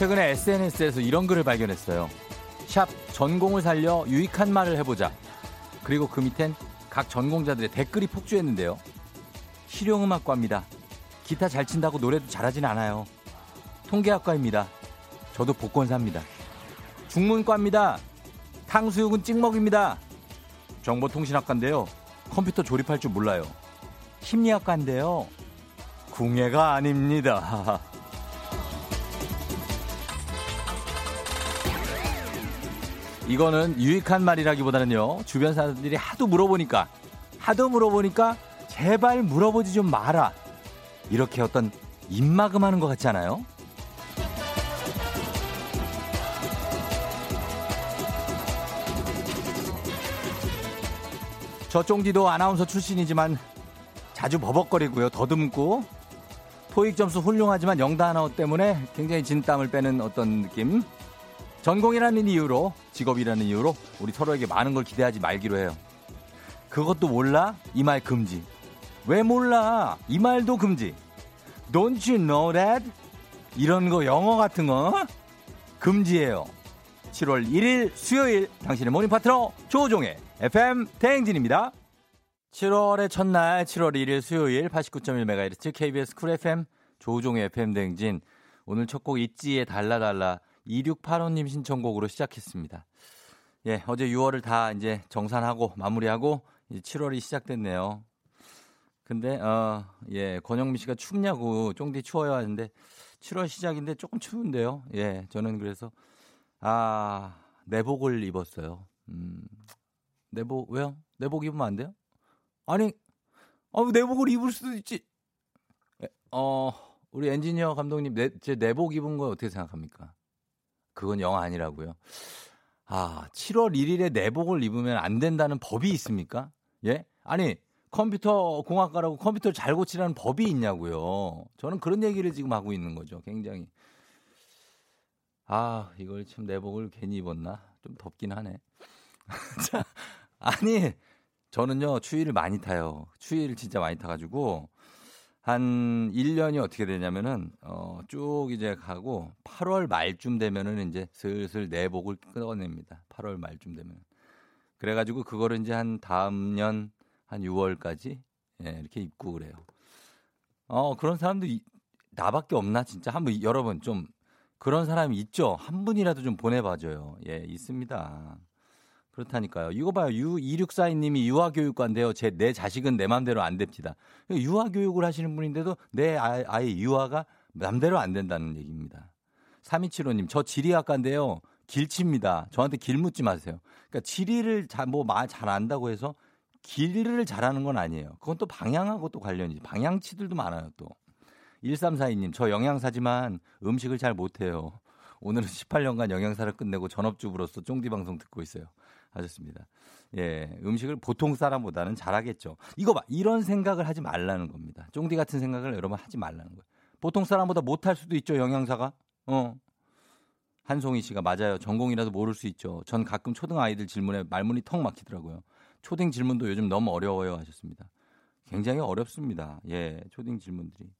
최근에 SNS에서 이런 글을 발견했어요. 샵 전공을 살려 유익한 말을 해보자. 그리고 그 밑엔 각 전공자들의 댓글이 폭주했는데요. 실용음악과입니다. 기타 잘 친다고 노래도 잘하진 않아요. 통계학과입니다. 저도 복권사입니다. 중문과입니다. 탕수육은 찍먹입니다. 정보통신학과인데요. 컴퓨터 조립할 줄 몰라요. 심리학과인데요. 궁예가 아닙니다. 이거는 유익한 말이라기보다는요. 주변 사람들이 하도 물어보니까 하도 물어보니까 제발 물어보지 좀 마라. 이렇게 어떤 입마금하는 것 같지 않아요? 저 쫑디도 아나운서 출신이지만 자주 버벅거리고요. 더듬고 토익 점수 훌륭하지만 영단어 때문에 굉장히 진땀을 빼는 어떤 느낌. 전공이라는 이유로 직업이라는 이유로 우리 서로에게 많은 걸 기대하지 말기로 해요. 그것도 몰라? 이 말 금지. 왜 몰라? 이 말도 금지. Don't you know that? 이런 거 영어 같은 거 금지예요. 7월 1일 수요일 당신의 모닝 파트너 조우종의 FM 대행진입니다. 7월의 첫날 7월 1일 수요일 89.1MHz KBS Cool FM 조우종의 FM 대행진 오늘 첫 곡 있지의 달라달라 2685님 신청곡으로 시작했습니다. 예, 어제 6월을 다 이제 정산하고 마무리하고 이제 7월이 시작됐네요. 근데 어, 예, 권영미 씨가 춥냐고 쫑디 추워요 하는데 7월 시작인데 조금 추운데요. 예, 저는 그래서 아, 내복을 입었어요. 음. 내복 왜요? 내복 입으면 안 돼요? 아니, 아, 내복을 입을 수도 있지. 어, 우리 엔지니어 감독님, 내, 제 내복 입은 거 어떻게 생각합니까? 그건 영 아니라고요. 아, 7월 1일에 내복을 입으면 안 된다는 법이 있습니까? 예? 아니, 컴퓨터 공학과라고 컴퓨터를 잘 고치라는 법이 있냐고요. 저는 그런 얘기를 지금 하고 있는 거죠. 굉장히. 아, 이걸 참 내복을 괜히 입었나? 좀 덥긴 하네. 자, 아니, 저는요, 추위를 많이 타요. 추위를 진짜 많이 타가지고, 한 1년이 어떻게 되냐면은, 어, 쭉 이제 가고, 8월 말쯤 되면은 이제 슬슬 내복을 끊어냅니다. 8월 말쯤 되면. 그래 가지고 그거를 이제 한 다음 년, 한 6월까지, 예, 이렇게 입고 그래요. 어, 그런 사람도 이, 나밖에 없나? 진짜 한번 여러분 좀 그런 사람이 있죠? 한 분이라도 좀 보내 봐줘요. 예, 있습니다. 그렇다니까요. 이거 봐요. 유, 2642님이 유아교육과인데요. 제, 내 자식은 내 맘대로 안 됩니다. 유아교육을 하시는 분인데도 내 아이, 아이 유아가 맘대로 안 된다는 얘기입니다. 3275님, 저 지리학과인데요. 길치입니다. 저한테 길 묻지 마세요. 그러니까 지리를 잘, 뭐, 말잘 안다고 해서 길을 잘하는 건 아니에요. 그건 또 방향하고 또 관련이, 방향치들도 많아요, 또. 1342님, 저 영양사지만 음식을 잘 못해요. 오늘은 18년간 영양사를 끝내고 전업주부로서 쫑디 방송 듣고 있어요. 하셨습니다. 예, 음식을 보통 사람보다는 잘하겠죠. 이거 봐, 이런 생각을 하지 말라는 겁니다. 쫑디 같은 생각을 여러분 하지 말라는 거예요. 보통 사람보다 못할 수도 있죠, 영양사가. 어. 한송이 씨가 맞아요. 전공이라도 모를 수 있죠. 전 가끔 초등 아이들 질문에 말문이 턱 막히더라고요. 초딩 질문도 요즘 너무 어려워요 하셨습니다. 굉장히 어렵습니다. 예, 초딩 질문들이.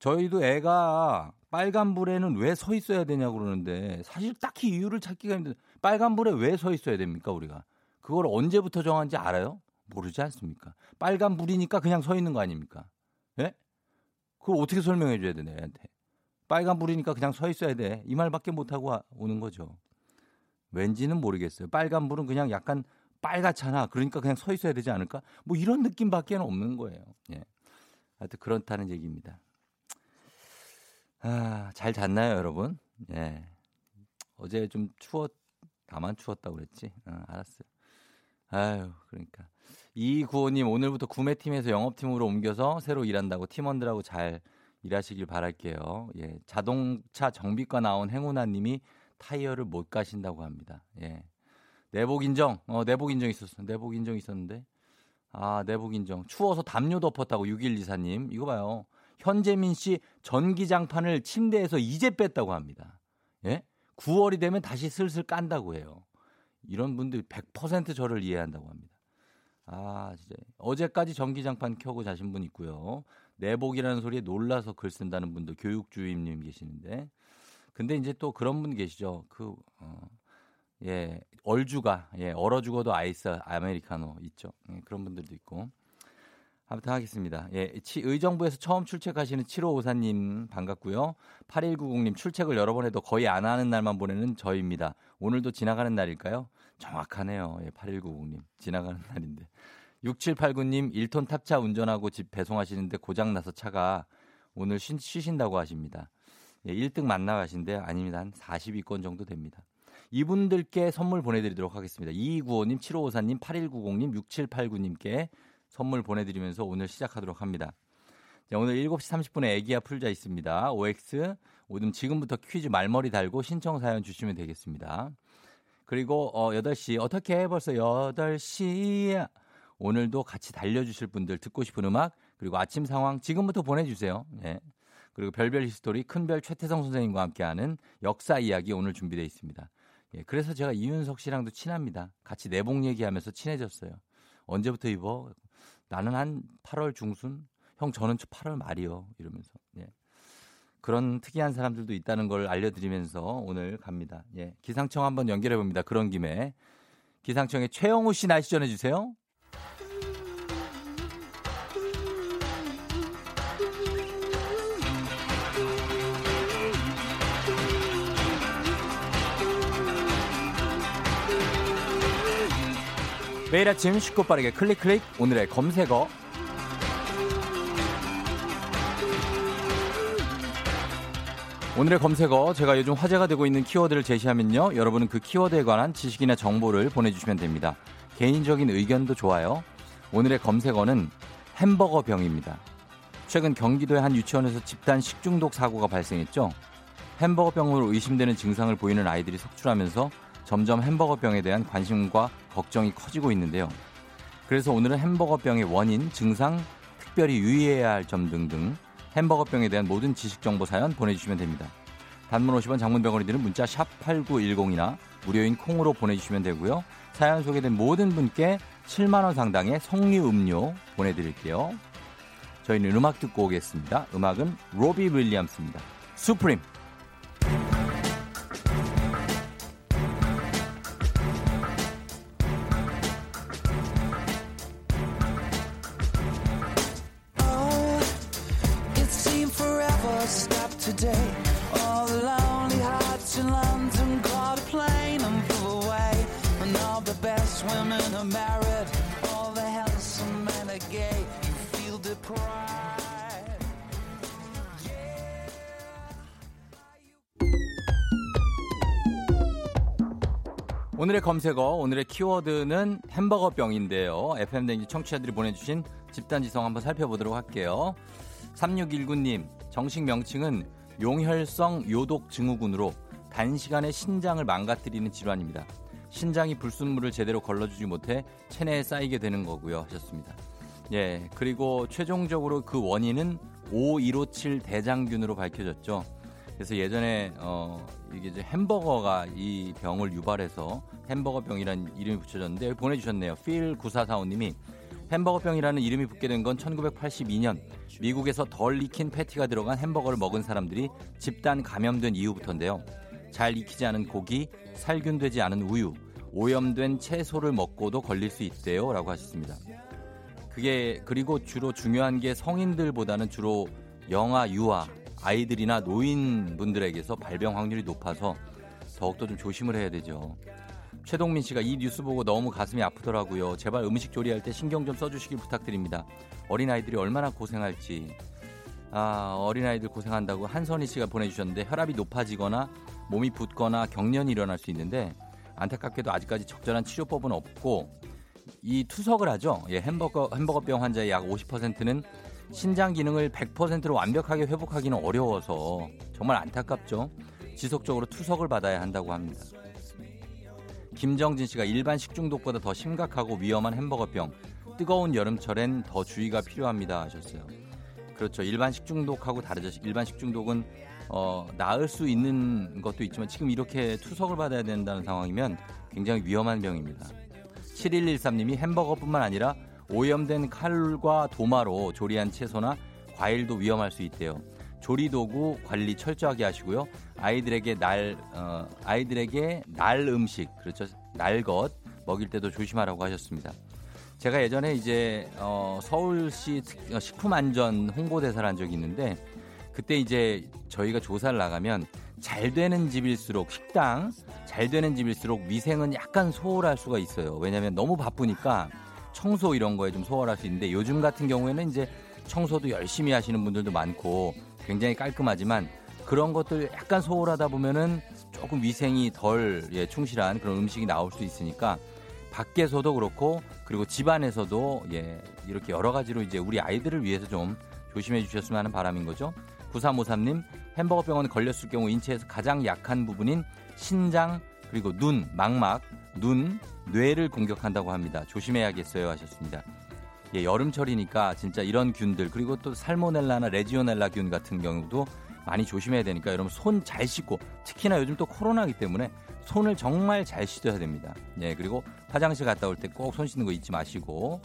저희도 애가 빨간불에는 왜 서 있어야 되냐고 그러는데 사실 딱히 이유를 찾기가 힘든 빨간불에 왜 서 있어야 됩니까 우리가 그걸 언제부터 정한지 알아요? 모르지 않습니까? 빨간불이니까 그냥 서 있는 거 아닙니까? 예? 그걸 어떻게 설명해 줘야 되나 애한테 빨간불이니까 그냥 서 있어야 돼 이 말밖에 못하고 오는 거죠 왠지는 모르겠어요 빨간불은 그냥 약간 빨갛잖아 그러니까 그냥 서 있어야 되지 않을까? 뭐 이런 느낌밖에 없는 거예요 예. 하여튼 그렇다는 얘기입니다 아, 잘 잤나요, 여러분? 예. 어제 좀 추웠, 나만 추웠다고 그랬지? 어, 알았어요. 아유, 그러니까. 이구호님, 오늘부터 구매팀에서 영업팀으로 옮겨서 새로 일한다고 팀원들하고 잘 일하시길 바랄게요. 예. 자동차 정비과 나온 행운아님이 타이어를 못 가신다고 합니다. 예. 내복 인정, 어, 내복 인정 있었어. 내복 인정 있었는데. 아, 내복 인정. 추워서 담요 덮었다고 6124님. 이거 봐요. 현재민 씨 전기장판을 침대에서 이제 뺐다고 합니다. 예? 9월이 되면 다시 슬슬 깐다고 해요. 이런 분들 100% 저를 이해한다고 합니다. 아, 진짜. 어제까지 전기장판 켜고 자신 분 있고요. 내복이라는 소리에 놀라서 글 쓴다는 분도 교육주임님 계시는데. 근데 이제 또 그런 분 계시죠. 그, 어, 예, 얼주가, 예, 얼어 죽어도 아이스 아메리카노 있죠. 예, 그런 분들도 있고. 아무튼 하겠습니다. 예, 의정부에서 처음 출첵하시는 7554님 반갑고요. 8190님 출첵을 여러 번 해도 거의 안 하는 날만 보내는 저입니다. 오늘도 지나가는 날일까요? 정확하네요. 예, 8190님. 지나가는 날인데. 6789님 1톤 탑차 운전하고 집 배송하시는데 고장나서 차가 오늘 쉬, 쉬신다고 하십니다. 예, 1등 만나가신데 아닙니다. 한 40위권 정도 됩니다. 이분들께 선물 보내드리도록 하겠습니다. 2295님, 7554님, 8190님, 6789님께 선물 보내드리면서 오늘 시작하도록 합니다. 자, 오늘 7시 30분에 애기야 풀자 있습니다. OX. 오늘 지금부터 퀴즈 말머리 달고 신청 사연 주시면 되겠습니다. 그리고 어 8시 어떻게 해 벌써 8시야. 오늘도 같이 달려주실 분들 듣고 싶은 음악 그리고 아침 상황 지금부터 보내주세요. 예. 그리고 별별 history 큰별 최태성 선생님과 함께하는 역사 이야기 오늘 준비되어 있습니다. 예. 그래서 제가 이윤석 씨랑도 친합니다. 같이 내복 얘기하면서 친해졌어요. 언제부터 입어? 나는 한 8월 중순, 형 저는 8월 말이요. 이러면서. 예. 그런 특이한 사람들도 있다는 걸 알려드리면서 오늘 갑니다. 예. 기상청 한번 연결해 봅니다. 그런 김에. 기상청의 최영우 씨 날씨 전해 주세요. 매일 아침 쉽고 빠르게 클릭 클릭. 오늘의 검색어. 오늘의 검색어 제가 요즘 화제가 되고 있는 키워드를 제시하면요. 여러분은 그 키워드에 관한 지식이나 정보를 보내주시면 됩니다. 개인적인 의견도 좋아요. 오늘의 검색어는 햄버거 병입니다. 최근 경기도의 한 유치원에서 집단 식중독 사고가 발생했죠. 햄버거 병으로 의심되는 증상을 보이는 아이들이 속출하면서 점점 햄버거병에 대한 관심과 걱정이 커지고 있는데요. 그래서 오늘은 햄버거병의 원인, 증상, 특별히 유의해야 할 점 등등 햄버거병에 대한 모든 지식 정보 사연 보내주시면 됩니다. 단문 50원 장문병원이 드는 문자 샵 8910이나 무료인 콩으로 보내주시면 되고요. 사연 소개된 모든 분께 7만원 상당의 석류 음료 보내드릴게요. 저희는 음악 듣고 오겠습니다. 음악은 로비 윌리엄스입니다. 수프림. 오늘의 검색어, 오늘의 키워드는 햄버거병인데요. FM댕지 청취자들이 보내주신 집단지성 한번 살펴보도록 할게요. 3619님, 정식 명칭은 용혈성 요독 증후군으로 단시간에 신장을 망가뜨리는 질환입니다. 신장이 불순물을 제대로 걸러주지 못해 체내에 쌓이게 되는 거고요. 하셨습니다. 예, 그리고 최종적으로 그 원인은 5157 대장균으로 밝혀졌죠. 그래서 예전에 어 이게 이제 햄버거가 이 병을 유발해서 햄버거병이라는 이름이 붙여졌는데 보내주셨네요. 필 9445님이 햄버거병이라는 이름이 붙게 된 건 1982년 미국에서 덜 익힌 패티가 들어간 햄버거를 먹은 사람들이 집단 감염된 이후부터인데요. 잘 익히지 않은 고기, 살균되지 않은 우유, 오염된 채소를 먹고도 걸릴 수 있대요 라고 하셨습니다. 그게 그리고 주로 중요한 게 성인들보다는 주로 영아, 유아, 아이들이나 노인분들에게서 발병 확률이 높아서 더욱더 좀 조심을 해야 되죠. 최동민 씨가 이 뉴스 보고 너무 가슴이 아프더라고요. 제발 음식 조리할 때 신경 좀 써주시길 부탁드립니다. 어린아이들이 얼마나 고생할지. 아, 어린아이들 고생한다고 한선희 씨가 보내주셨는데 혈압이 높아지거나 몸이 붓거나 경련이 일어날 수 있는데 안타깝게도 아직까지 적절한 치료법은 없고 이 투석을 하죠. 예, 햄버거 햄버거병 환자의 약 50%는 신장 기능을 100%로 완벽하게 회복하기는 어려워서 정말 안타깝죠. 지속적으로 투석을 받아야 한다고 합니다. 김정진 씨가 일반 식중독보다 더 심각하고 위험한 햄버거병. 뜨거운 여름철엔 더 주의가 필요합니다 하셨어요. 그렇죠. 일반 식중독하고 다르죠. 일반 식중독은 어, 나을 수 있는 것도 있지만 지금 이렇게 투석을 받아야 된다는 상황이면 굉장히 위험한 병입니다. 7113님이 햄버거뿐만 아니라 오염된 칼과 도마로 조리한 채소나 과일도 위험할 수 있대요. 조리도구 관리 철저하게 하시고요. 아이들에게 날 어, 아이들에게 날 음식 그렇죠 날 것 먹일 때도 조심하라고 하셨습니다. 제가 예전에 이제 어, 서울시 어, 식품안전 홍보대사를 한 적이 있는데 그때 이제 저희가 조사를 나가면 잘 되는 집일수록 식당 잘 되는 집일수록 위생은 약간 소홀할 수가 있어요. 왜냐하면 너무 바쁘니까 청소 이런 거에 좀 소홀할 수 있는데 요즘 같은 경우에는 이제 청소도 열심히 하시는 분들도 많고 굉장히 깔끔하지만 그런 것들 약간 소홀하다 보면은 조금 위생이 덜 예, 충실한 그런 음식이 나올 수 있으니까 밖에서도 그렇고 그리고 집안에서도 예, 이렇게 여러 가지로 이제 우리 아이들을 위해서 좀 조심해 주셨으면 하는 바람인 거죠. 9353님, 햄버거 병원에 걸렸을 경우 인체에서 가장 약한 부분인 신장, 그리고 눈, 망막, 눈, 뇌를 공격한다고 합니다. 조심해야겠어요 하셨습니다. 예, 여름철이니까 진짜 이런 균들, 그리고 또 살모넬라나 레지오넬라 균 같은 경우도 많이 조심해야 되니까 여러분 손 잘 씻고 특히나 요즘 또 코로나기 때문에 손을 정말 잘 씻어야 됩니다. 예, 그리고 화장실 갔다 올 때 꼭 손 씻는 거 잊지 마시고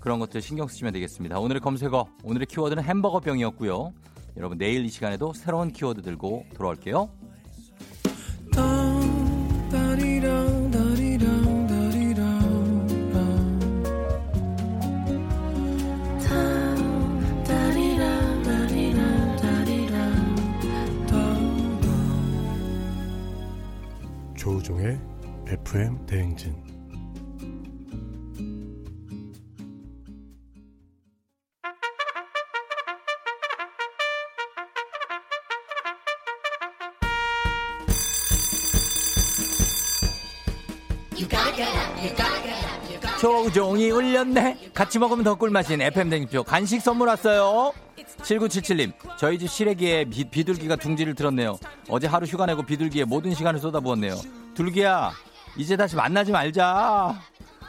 그런 것들 신경 쓰시면 되겠습니다. 오늘의 검색어, 오늘의 키워드는 햄버거 병이었고요. 여러분 내일 이 시간에도 새로운 키워드 들고 돌아올게요. 울렸네. 같이 먹으면 더 꿀맛인 FM 댕표 간식 선물 왔어요. 7977님, 저희 집 시래기에 비, 비둘기가 둥지를 들었네요. 어제 하루 휴가 내고 비둘기에 모든 시간을 쏟아부었네요. 둘기야, 이제 다시 만나지 말자.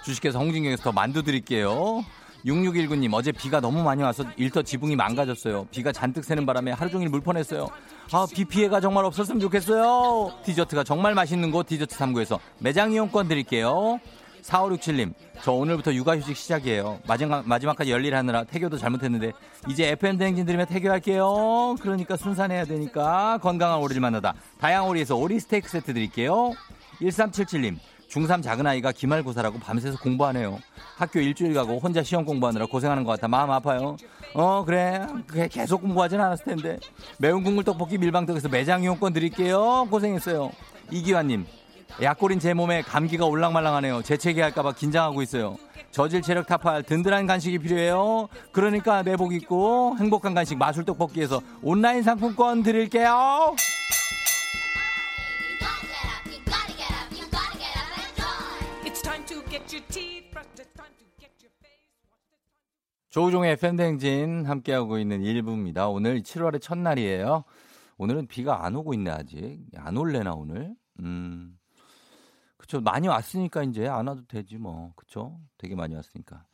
주식회사 홍진경에서 더 만두 드릴게요. 6619님, 어제 비가 너무 많이 와서 일터 지붕이 망가졌어요. 비가 잔뜩 새는 바람에 하루 종일 물 뻔했어요. 아, 비 피해가 정말 없었으면 좋겠어요. 디저트가 정말 맛있는 곳 디저트 3구에서 매장 이용권 드릴게요. 4567님, 저 오늘부터 육아휴직 시작이에요. 마지막, 마지막까지 열일하느라 태교도 잘못했는데, 이제 FM 대행진 들으면 태교할게요. 그러니까 순산해야 되니까 건강한 오리를 만나다. 다양오리에서 오리 스테이크 세트 드릴게요. 1377님, 중3 작은 아이가 기말고사라고 밤새서 공부하네요. 학교 일주일 가고 혼자 시험 공부하느라 고생하는 것 같아 마음 아파요. 어 그래 그게 계속 공부하진 않았을 텐데 매운 국물 떡볶이 밀방떡에서 매장 이용권 드릴게요. 고생했어요. 이기환님 약골인 제 몸에 감기가 올랑말랑하네요. 재채기 할까봐 긴장하고 있어요. 저질 체력 타파할 든든한 간식이 필요해요. 그러니까 내복 입고 행복한 간식 마술 떡볶이에서 온라인 상품권 드릴게요. 조우종의 팬댕진 함께하고 있는 1부입니다. 오늘 7월의 첫날이에요. 오늘은 비가 안 오고 있네, 아직. 안 올래나, 오늘? 음. 그쵸. 많이 왔으니까 이제 안 와도 되지, 뭐. 그쵸. 되게 많이 왔으니까.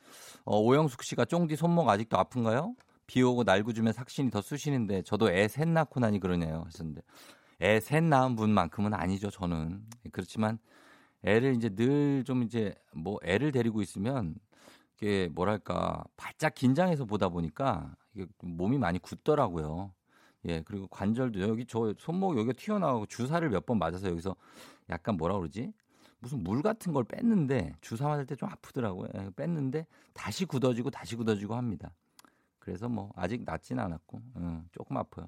어, 오영숙 씨가 쫑디 손목 아직도 아픈가요? 비 오고 날구 주면 삭신이 더 쑤시는데 저도 애 셋 낳고 나니 그러네요. 하셨는데. 애 셋 낳은 분만큼은 아니죠, 저는. 그렇지만 애를 이제 늘 좀 이제 뭐 애를 데리고 있으면 이게 뭐랄까 바짝 긴장해서 보다 보니까 이게 몸이 많이 굳더라고요. 예, 그리고 관절도 여기 저 손목 여기 가 튀어나오고 주사를 몇 번 맞아서 여기서 약간 뭐라 그러지? 무슨 물 같은 걸 뺐는데 주사 맞을 때 좀 아프더라고요. 예, 뺐는데 다시 굳어지고 다시 굳어지고 합니다. 그래서 뭐 아직 낫진 않았고 음, 조금 아파요.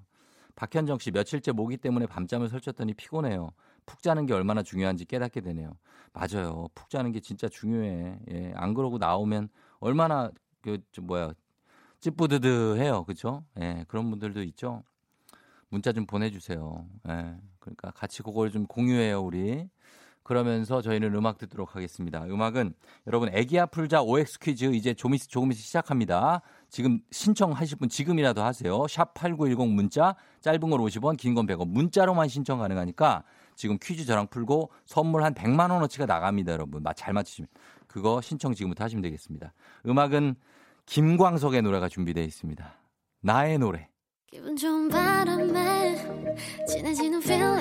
박현정 씨 며칠째 모기 때문에 밤잠을 설쳤더니 피곤해요. 푹 자는 게 얼마나 중요한지 깨닫게 되네요. 맞아요. 푹 자는 게 진짜 중요해. 예, 안 그러고 나오면 얼마나 그 뭐야 찌뿌드드해요. 그렇죠? 예, 그런 분들도 있죠. 문자 좀 보내주세요. 예, 그러니까 같이 그걸 좀 공유해요 우리. 그러면서 저희는 음악 듣도록 하겠습니다. 음악은 여러분 애기야 풀자 OX 퀴즈 이제 조금, 조금 있어 시작합니다. 지금 신청하실 분 지금이라도 하세요. 샵 8910 문자 짧은 걸 50원 긴 건 100원 문자로만 신청 가능하니까 지금 퀴즈 저랑 풀고 선물 한 100만 원어치가 나갑니다, 여러분. 잘 맞히시면. 그거 신청 지금부터 하시면 되겠습니다. 음악은 김광석의 노래가 준비되어 있습니다. 나의 노래. 기분 좋은 바람에 진해지는 feeling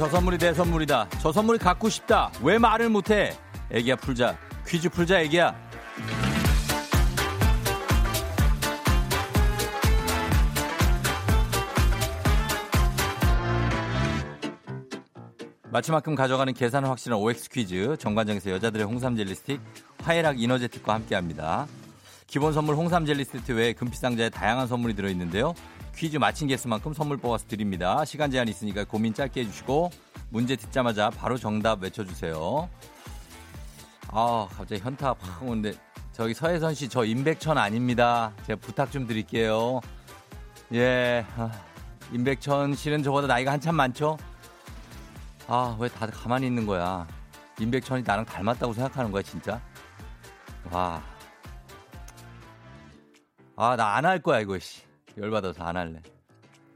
저 선물이 내 선물이다. 저 선물이 갖고 싶다. 왜 말을 못해? 애기야 풀자. 퀴즈 풀자 애기야. 마치만큼 가져가는 계산은 확실한 OX 퀴즈 정관장에서 여자들의 홍삼 젤리 스틱 화해락 이너제틱과 함께합니다. 기본 선물 홍삼 젤리 스틱 외에 금피 상자에 다양한 선물이 들어있는데요. 퀴즈 마친 개수만큼 선물 뽑아서 드립니다. 시간 제한 있으니까 고민 짧게 해주시고 문제 듣자마자 바로 정답 외쳐주세요. 아 갑자기 현타 확 오는데 저기 서혜선 씨 저 임백천 아닙니다. 제가 부탁 좀 드릴게요. 예, 아, 임백천 씨는 저보다 나이가 한참 많죠? 아, 왜 다들 가만히 있는 거야? 임백천이 나랑 닮았다고 생각하는 거야, 진짜? 와. 아, 나 안 할 거야, 이거, 씨. 열받아서 안 할래.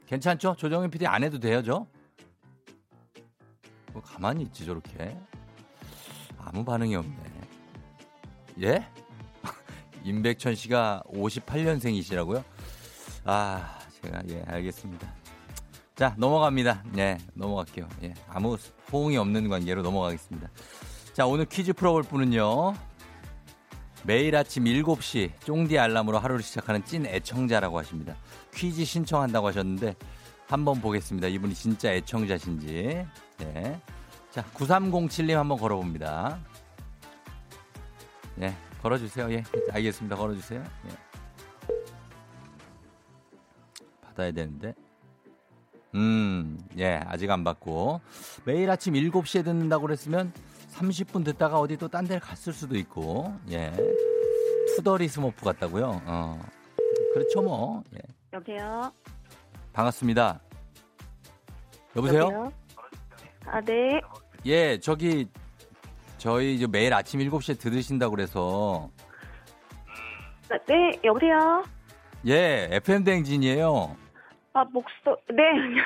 괜찮죠? 조정현 PD 안 해도 돼요, 저? 뭐 가만히 있지, 저렇게. 아무 반응이 없네. 예? 임백천 씨가 58년생이시라고요? 아, 제가, 예, 알겠습니다. 자, 넘어갑니다. 네, 넘어갈게요. 예, 아무 호응이 없는 관계로 넘어가겠습니다. 자, 오늘 퀴즈 풀어볼 분은요. 매일 아침 7시 쫑디 알람으로 하루를 시작하는 찐 애청자라고 하십니다. 퀴즈 신청한다고 하셨는데 한번 보겠습니다. 이분이 진짜 애청자신지. 네. 자, 9307님 한번 걸어봅니다. 예, 걸어주세요. 예, 알겠습니다. 걸어주세요. 예. 받아야 되는데. 음, 예, 아직 안 받고. 매일 아침 7시에 듣는다고 그랬으면 30분 듣다가 어디 또 딴 데를 갔을 수도 있고, 예. 투덜이 스머프 같다고요? 어. 그렇죠, 뭐. 예. 여보세요? 반갑습니다. 여보세요? 여보세요? 아, 네. 예, 저기, 저희 이제 매일 아침 7시에 들으신다고 그래서, 아, 네, 여보세요? 예, FM대행진이에요. 아, 목소, 네, 안녕하세요.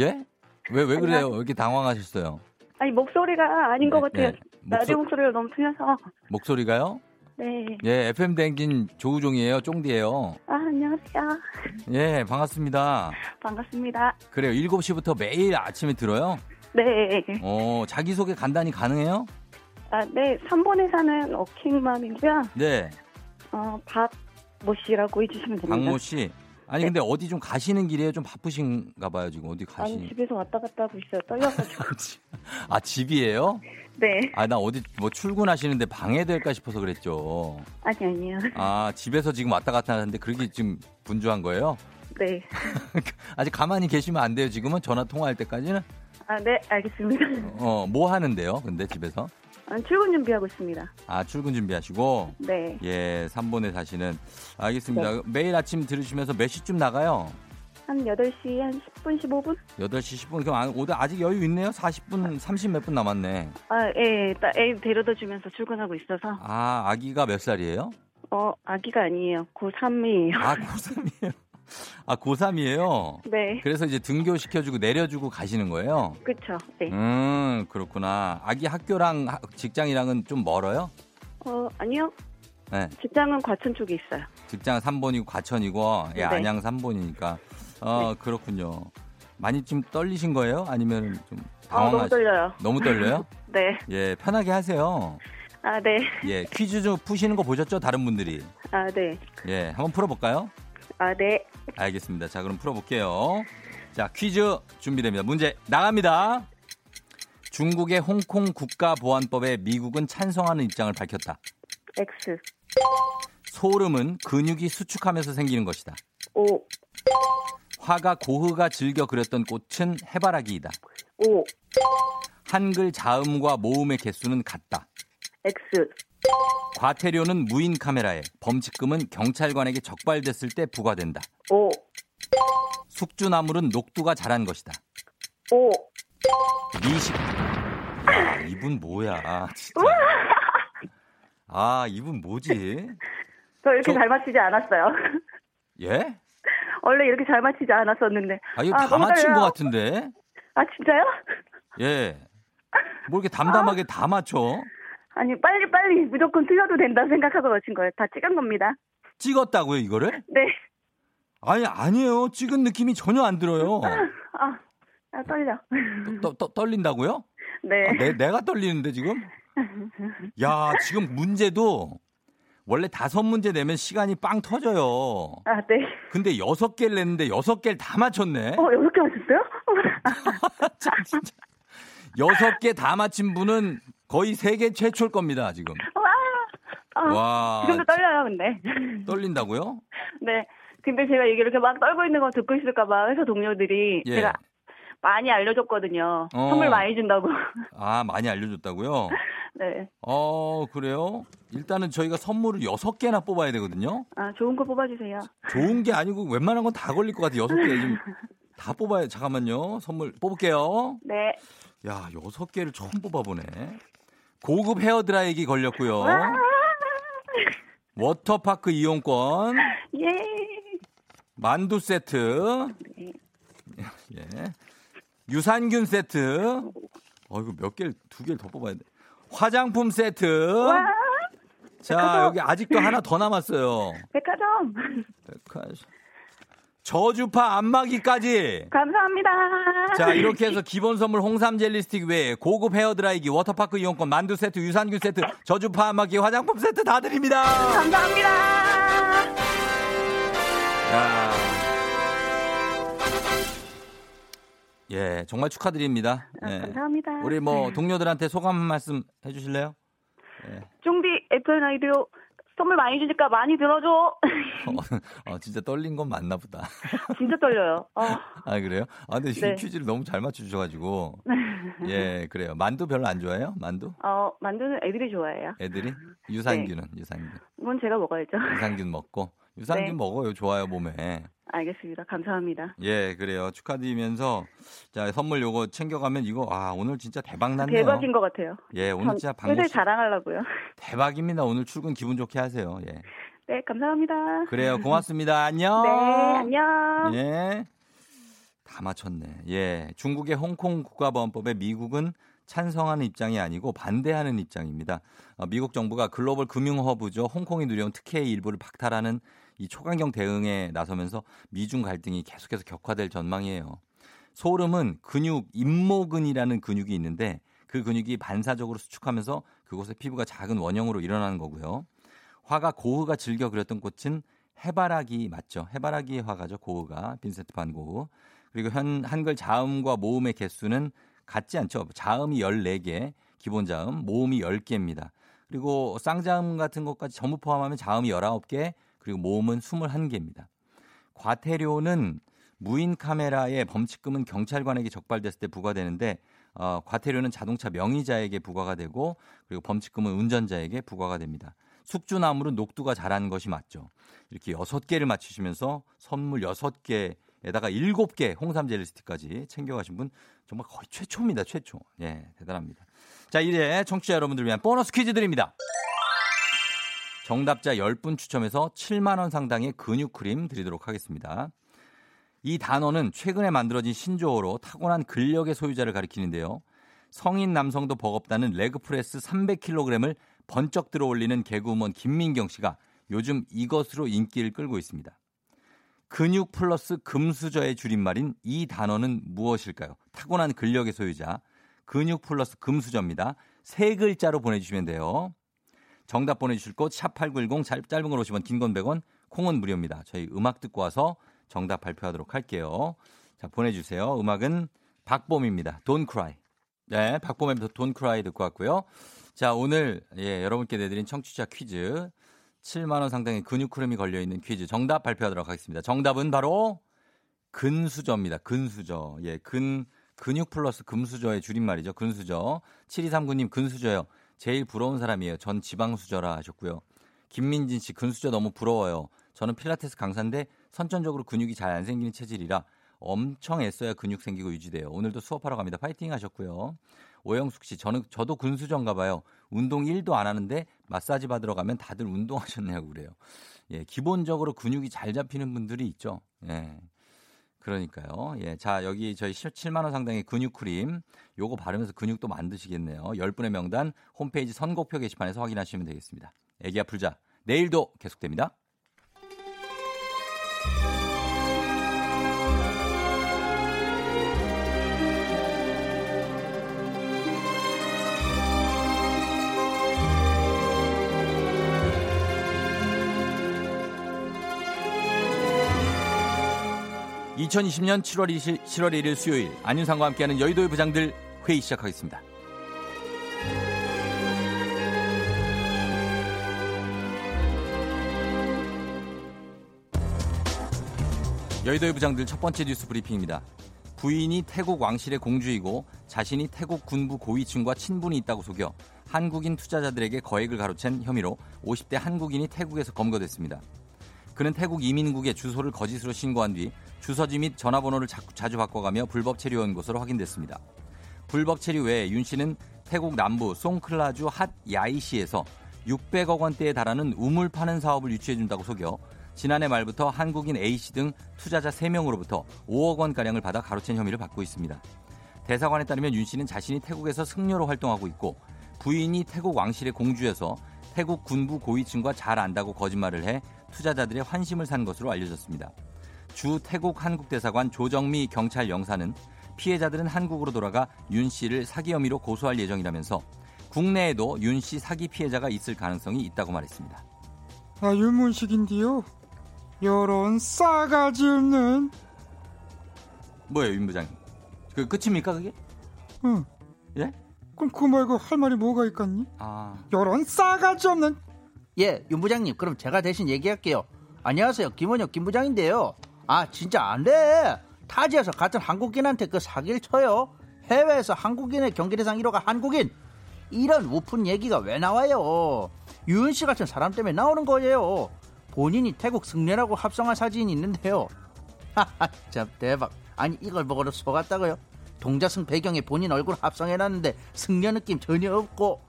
예? 왜, 왜 그래요? 왜 이렇게 당황하셨어요? 아니, 목소리가 아닌 것 네, 같아요. 네. 목소- 목소리가 너무 틀려서. 목소리가요? 네. 예, FM대행진 조우종이에요. 쫑디예요 아, 안녕하세요. 예, 반갑습니다. 반갑습니다. 그래요. 7시부터 매일 아침에 들어요? 네. 어, 자기소개 간단히 가능해요? 아, 네, 3번에 사는 어킹맘이고요. 네. 어, 박모 씨라고 해주시면 됩니다. 박모 씨. 아니, 근데 어디 좀 가시는 길이에요? 좀 바쁘신가 봐요, 지금. 어디 아니, 가시 집에서 왔다 갔다 하고 있어요. 떨려가지고. 아, 집이에요? 네. 아, 나 어디 뭐 출근하시는데 방해될까 싶어서 그랬죠. 아니, 아니에요. 아, 집에서 지금 왔다 갔다 하는데 그렇게 지금 분주한 거예요? 네. 아직 가만히 계시면 안 돼요, 지금은? 전화 통화할 때까지는? 아, 네, 알겠습니다. 어, 뭐 하는데요, 근데 집에서? 아, 출근 준비하고 있습니다. 아, 출근 준비하시고? 네. 예, 3번에 사시는. 알겠습니다. 매일 아침 들으시면서 몇 시쯤 나가요? 한 8시 한 10분, 15분? 8시 10분. 그럼 아- 오늘 아직 여유 있네요? 40분, 30 몇 분 남았네. 아, 예, 딱애 데려다 주면서 출근하고 있어서. 아, 아기가 몇 살이에요? 어, 아기가 아니에요. 고3이에요. 아, 고3이에요. 아, 고3이에요? 네. 그래서 이제 등교시켜주고 내려주고 가시는 거예요? 그쵸. 네. 음, 그렇구나. 아기 학교랑 하- 직장이랑은 좀 멀어요? 어, 아니요. 네. 직장은 과천 쪽에 있어요. 직장 3번이고 과천이고, 예, 네. 안양 3번이니까. 어, 그렇군요. 많이 좀 떨리신 거예요? 아니면 좀 아, 너무 당황하시 떨려요. 너무 떨려요? 네. 예, 편하게 하세요. 아, 네. 예, 퀴즈 좀 푸시는 거 보셨죠? 다른 분들이. 아, 네. 예, 한번 풀어볼까요? 아, 네. 알겠습니다. 자, 그럼 풀어볼게요. 자, 퀴즈 준비됩니다. 문제 나갑니다. 중국의 홍콩 국가보안법에 미국은 찬성하는 입장을 밝혔다. X. 소름은 근육이 수축하면서 생기는 것이다. O. 화가 고흐가 즐겨 그렸던 꽃은 해바라기이다. O. 한글 자음과 모음의 개수는 같다. X. 과태료는 무인 카메라에, 범칙금은 경찰관에게 적발됐을 때 부과된다. O. 숙주나물은 녹두가 자란 것이다. O. 미식. 야, 이분 뭐야, 진짜. 아, 이분 뭐지? 저 이렇게 저- 잘 맞히지 않았어요. 예? 원래 이렇게 잘 맞히지 않았었는데. 아, 이거 아, 다 맞힌 떨려요. 것 같은데? 아, 진짜요? 예. 뭐 이렇게 담담하게 다 맞춰? 아니, 빨리 빨리 무조건 틀려도 된다 생각하고 맞힌 거예요. 다 찍은 겁니다. 찍었다고요, 이거를? 네. 아니, 아니에요. 찍은 느낌이 전혀 안 들어요. 아, 아 떨려. 떠, 떠, 떨린다고요? 네. 아, 내, 내가 떨리는데, 지금? 야, 지금 문제도 원래 다섯 문제 내면 시간이 빵 터져요. 아, 네. 근데 여섯 개를 냈는데 여섯 개를 다 맞췄네? 어, 여섯 개 맞췄어요? 참, 진짜. 여섯 개 다 맞힌 분은 거의 세계 최초일 겁니다, 지금. 와. 아, 와. 지금도 떨려요, 근데. 떨린다고요? 네. 근데 제가 이게 이렇게 막 떨고 있는 거 듣고 있을까봐 회사 동료들이 예. 제가 많이 알려줬거든요. 어. 선물 많이 준다고. 아, 많이 알려줬다고요? 네. 어, 그래요? 일단은 저희가 선물을 여섯 개나 뽑아야 되거든요? 아, 좋은 거 뽑아주세요. 좋은 게 아니고 웬만한 건 다 걸릴 것 같아요. 여섯 개 지금 다 뽑아야, 잠깐만요. 선물 뽑을게요. 네. 야, 여섯 개를 처음 뽑아보네. 고급 헤어드라이기 걸렸고요. 와. 워터파크 이용권, 예. 만두 세트, 네. 예. 유산균 세트. 어, 이거 몇 개를, 두 개를 더 뽑아야 돼. 화장품 세트. 와. 자, 백화점. 여기 아직도 하나 더 남았어요. 백화점. 백화점. 저주파 안마기까지. 감사합니다. 자, 이렇게 해서 기본 선물 홍삼 젤리 스틱 외에 고급 헤어 드라이기, 워터파크 이용권, 만두 세트, 유산균 세트, 저주파 안마기, 화장품 세트 다 드립니다. 감사합니다. 야. 예, 정말 축하드립니다. 아, 예. 감사합니다. 우리 뭐 동료들한테 소감 한 말씀 해주실래요? 예. 쫑디 FM 라디오 선물 많이 주니까 많이 들어줘. 어, 진짜 떨린 건 맞나 보다. 진짜 떨려요. 어. 아, 그래요? 아, 근데 네. 퀴즈를 너무 잘 맞춰주셔가지고. 예, 그래요. 만두 별로 안 좋아해요? 만두? 어, 만두는 애들이 좋아해요. 애들이? 유산균은, 유산균. 그건 제가 먹어야죠. 유산균 먹고. 유산균 네. 먹어요. 좋아요, 몸에. 알겠습니다. 감사합니다. 예, 그래요. 축하드리면서. 자, 선물 요거 챙겨가면 이거, 아, 오늘 진짜 대박 났네요. 대박인 것 같아요. 예, 오늘 진짜 회사에 자랑하려고요. 대박입니다. 오늘 출근 기분 좋게 하세요. 예. 네, 감사합니다. 그래요. 고맙습니다. 안녕. 네, 안녕. 예. 다 맞췄네. 예. 중국의 홍콩 국가보안법에 미국은 찬성하는 입장이 아니고 반대하는 입장입니다. 어, 미국 정부가 글로벌 금융 허브죠. 홍콩이 누려온 특혜의 일부를 박탈하는 이 초강경 대응에 나서면서 미중 갈등이 계속해서 격화될 전망이에요. 소름은 근육 임모근이라는 근육이 있는데 그 근육이 반사적으로 수축하면서 그곳에 피부가 작은 원형으로 일어나는 거고요. 화가 고흐가 즐겨 그렸던 꽃은 해바라기 맞죠? 해바라기 화가죠. 고흐가 빈센트 반 고흐. 그리고 현 한글 자음과 모음의 개수는 같지 않죠. 자음이 14개, 기본 자음, 모음이 10개입니다. 그리고 쌍자음 같은 것까지 전부 포함하면 자음이 19개, 그리고 모음은 21개입니다. 과태료는 무인 카메라의 범칙금은 경찰관에게 적발됐을 때 부과되는데 어, 과태료는 자동차 명의자에게 부과가 되고 그리고 범칙금은 운전자에게 부과가 됩니다. 숙주나물은 녹두가 자란 것이 맞죠. 이렇게 여섯 개를 맞추시면서 선물 여섯 개에다가 일곱 개 홍삼 젤리 스틱까지 챙겨가신 분 정말 거의 최초입니다. 최초. 예, 대단합니다. 자, 이제 청취자 여러분들 위한 보너스 퀴즈 드립니다. 정답자 10분 추첨해서 7만 원 상당의 근육 크림 드리도록 하겠습니다. 이 단어는 최근에 만들어진 신조어로 타고난 근력의 소유자를 가리키는데요. 성인 남성도 버겁다는 leg press 300kg을 번쩍 들어 올리는 개그우먼 김민경 씨가 요즘 이것으로 인기를 끌고 있습니다. 근육 플러스 금수저의 줄임말인 이 단어는 무엇일까요? 타고난 근력의 소유자. 근육 플러스 금수저입니다. 세 글자로 보내주시면 돼요. 정답 보내주실 곳 샵8910 짧은 걸 50원 긴건 100원 콩은 무료입니다. 저희 음악 듣고 와서 정답 발표하도록 할게요. 자 보내주세요. 음악은 박봄입니다. Don't Cry. 네, 박봄의 Don't Cry 듣고 왔고요. 자 오늘 예, 여러분께 내드린 청취자 퀴즈 7만 원 상당의 근육 크림이 걸려 있는 퀴즈 정답 발표하도록 하겠습니다. 정답은 바로 근수저입니다. 근수저. 예, 근 근육 플러스 금수저의 줄임말이죠. 근수저. 7239님 근수저요. 제일 부러운 사람이에요. 전 지방수저라 하셨고요. 김민진 씨 근수저 너무 부러워요. 저는 필라테스 강사인데 선천적으로 근육이 잘 안 생기는 체질이라 엄청 애써야 근육 생기고 유지돼요. 오늘도 수업하러 갑니다. 파이팅 하셨고요. 오영숙 씨, 저는 저도 근수저인가 봐요. 운동 1도 안 하는데 마사지 받으러 가면 다들 운동하셨냐고 그래요. 예, 기본적으로 근육이 잘 잡히는 분들이 있죠. 예. 그러니까요. 예. 자, 여기 저희 7만 원 상당의 근육 크림 요거 바르면서 근육도 만드시겠네요. 10분의 명단 홈페이지 선곡표 게시판에서 확인하시면 되겠습니다. 애기 아플자. 내일도 계속됩니다. (2020년 7월 20일) (7월 1일) 수요일 안윤상과 함께하는 여의도의 부장들 회의 시작하겠습니다. 여의도의 부장들 첫 번째 뉴스 브리핑입니다. 부인이 태국 왕실의 공주이고 자신이 태국 군부 고위층과 친분이 있다고 속여 한국인 투자자들에게 거액을 가로챈 혐의로 50대 한국인이 태국에서 검거됐습니다. 그는 태국 이민국에 주소를 거짓으로 신고한 뒤 주소지 및 전화번호를 자주 바꿔가며 불법 체류한 것으로 확인됐습니다. 불법 체류 외에 윤 씨는 태국 남부 송클라주 핫 야이시에서 600억 원대에 달하는 우물 파는 사업을 유치해준다고 속여 지난해 말부터 한국인 A씨 등 투자자 3명으로부터 5억 원가량을 받아 가로챈 혐의를 받고 있습니다. 대사관에 따르면 윤 씨는 자신이 태국에서 승려로 활동하고 있고 부인이 태국 왕실의 공주여서 태국 군부 고위층과 잘 안다고 거짓말을 해 투자자들의 환심을 산 것으로 알려졌습니다. 주 태국 한국대사관 조정미 경찰 영사는 피해자들은 한국으로 돌아가 윤 씨를 사기 혐의로 고소할 예정이라면서 국내에도 윤 씨 사기 피해자가 있을 가능성이 있다고 말했습니다. 아, 윤문식인데요. 요런 싸가지 없는 뭐예요, 윤 부장님? 그 끝입니까 그게? 응. 예? 그럼 그 말고 할 말이 뭐가 있겠니? 아, 요런 싸가지 없는 예, 윤 부장님, 그럼 제가 대신 얘기할게요. 안녕하세요, 김원혁 김 부장인데요. 아, 진짜 안 돼. 타지에서 같은 한국인한테 그 사기를 쳐요. 해외에서 한국인의 경기대상 1호가 한국인. 이런 우픈 얘기가 왜 나와요? 유은 씨 같은 사람 때문에 나오는 거예요. 본인이 태국 승려라고 합성한 사진이 있는데요. 하하, 참 대박. 아니 이걸 보고도 속았다고요? 동자승 배경에 본인 얼굴 합성해놨는데 승려 느낌 전혀 없고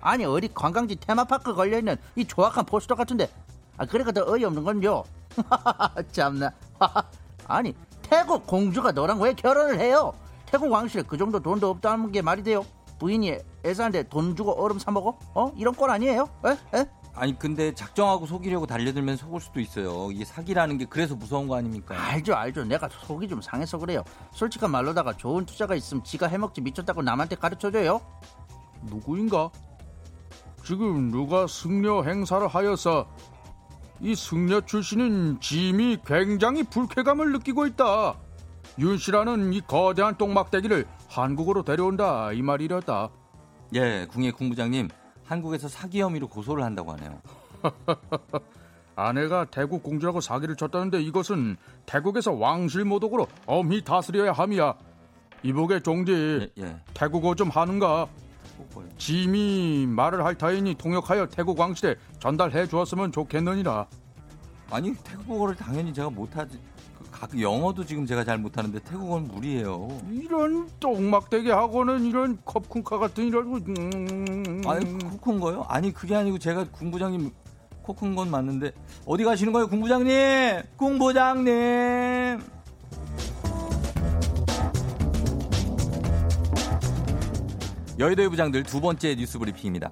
아니 어디 관광지 테마파크 걸려있는 이 조악한 포스터 같은데. 아 그래가 더 어이없는 건요. 참나. 아니 태국 공주가 너랑 왜 결혼을 해요? 태국 왕실에 그 정도 돈도 없다는 게 말이 돼요? 부인이 애사한테 돈 주고 얼음 사 먹어? 어? 이런 꼴 아니에요? 에? 에? 아니 근데 작정하고 속이려고 달려들면 속을 수도 있어요. 이게 사기라는 게 그래서 무서운 거 아닙니까? 알죠 알죠. 내가 속이 좀 상해서 그래요. 솔직한 말로다가 좋은 투자가 있으면 지가 해먹지 미쳤다고 남한테 가르쳐줘요? 누구인가? 지금 누가 승려 행사를 하여서 이 승려 출신인 짐이 굉장히 불쾌감을 느끼고 있다. 윤 씨라는 이 거대한 똥막대기를 한국으로 데려온다 이 말이랬다. 예, 궁예 궁부장님 한국에서 사기 혐의로 고소를 한다고 하네요. 아내가 태국 공주하고 사기를 쳤다는데 이것은 태국에서 왕실 모독으로 엄히 다스려야 함이야. 이복의 종지 예, 예. 태국어 좀 하는가? 짐이 말을 할 타이니 통역하여 태국 왕실에 전달해 주었으면 좋겠느니라. 아니 태국어를 당연히 제가 못하지. 그각 영어도 지금 제가 잘 못하는데 태국어는 무리예요. 이런 똥막대기 하고는 이런 컵쿵카 같은 이런 음... 아니 코큰 거요? 아니 그게 아니고 제가 궁부장님 코 큰 건 맞는데 어디 가시는 거예요, 궁부장님? 궁부장님. 여의도의 부장들 두 번째 뉴스 브리핑입니다.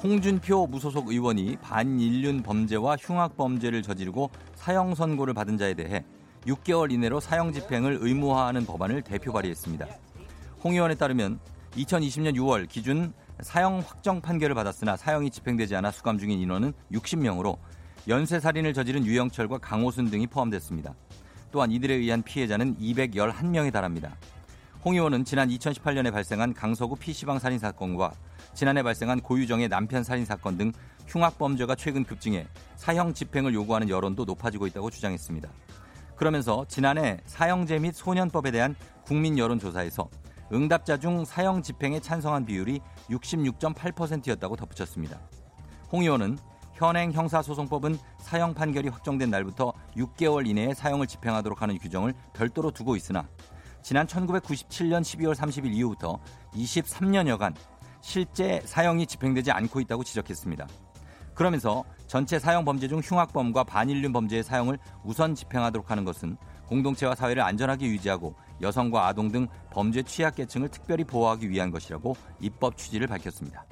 홍준표 무소속 의원이 반인륜 범죄와 흉악 범죄를 저지르고 사형 선고를 받은 자에 대해 6개월 이내로 사형 집행을 의무화하는 법안을 대표 발의했습니다. 홍 의원에 따르면 2020년 6월 기준 사형 확정 판결을 받았으나 사형이 집행되지 않아 수감 중인 인원은 60명으로 연쇄 살인을 저지른 유영철과 강호순 등이 포함됐습니다. 또한 이들에 의한 피해자는 211명에 달합니다. 홍 의원은 지난 2018년에 발생한 강서구 PC방 살인 사건과 지난해 발생한 고유정의 남편 살인 사건 등 흉악 범죄가 최근 급증해 사형 집행을 요구하는 여론도 높아지고 있다고 주장했습니다. 그러면서 지난해 사형제 및 소년법에 대한 국민 여론 조사에서 응답자 중 사형 집행에 찬성한 비율이 66.8%였다고 덧붙였습니다. 홍 의원은 현행 형사소송법은 사형 판결이 확정된 날부터 6개월 이내에 사형을 집행하도록 하는 규정을 별도로 두고 있으나 지난 1997년 12월 30일 이후부터 23년여간 실제 사형이 집행되지 않고 있다고 지적했습니다. 그러면서 전체 사형 범죄 중 흉악범과 반인륜 범죄의 사형을 우선 집행하도록 하는 것은 공동체와 사회를 안전하게 유지하고 여성과 아동 등 범죄 취약계층을 특별히 보호하기 위한 것이라고 입법 취지를 밝혔습니다.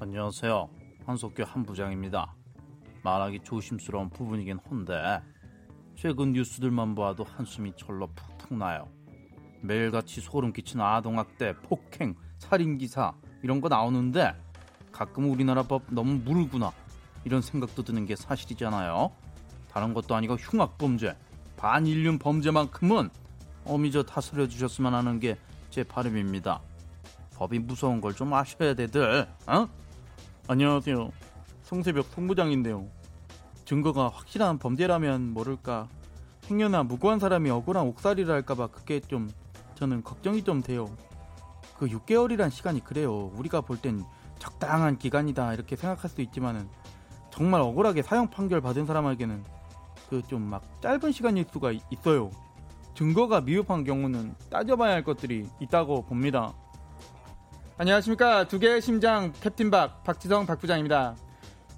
안녕하세요. 한석규 한부장입니다. 말하기 조심스러운 부분이긴 한데 최근 뉴스들만 봐도 한숨이 절로 푹푹 나요. 매일같이 소름 끼치는 아동학대, 폭행, 살인기사 이런 거 나오는데 가끔 우리나라 법 너무 무르구나 이런 생각도 드는 게 사실이잖아요. 다른 것도 아니고 흉악범죄, 반인륜 범죄만큼은 어미저 다스려 주셨으면 하는 게 제 바람입니다. 법이 무서운 걸 좀 아셔야 돼들. 어? 안녕하세요. 송세벽 송부장인데요. 증거가 확실한 범죄라면 모를까 행여나 무고한 사람이 억울한 옥살이를 할까봐 그게 좀 저는 걱정이 좀 돼요. 그 6개월이란 시간이 그래요. 우리가 볼 땐 적당한 기간이다 이렇게 생각할 수도 있지만은 정말 억울하게 사형 판결 받은 사람에게는 그 좀 막 짧은 시간일 수가 이- 있어요. 증거가 미흡한 경우는 따져봐야 할 것들이 있다고 봅니다. 안녕하십니까 두 개의 심장 캡틴 박 박지성 박 부장입니다.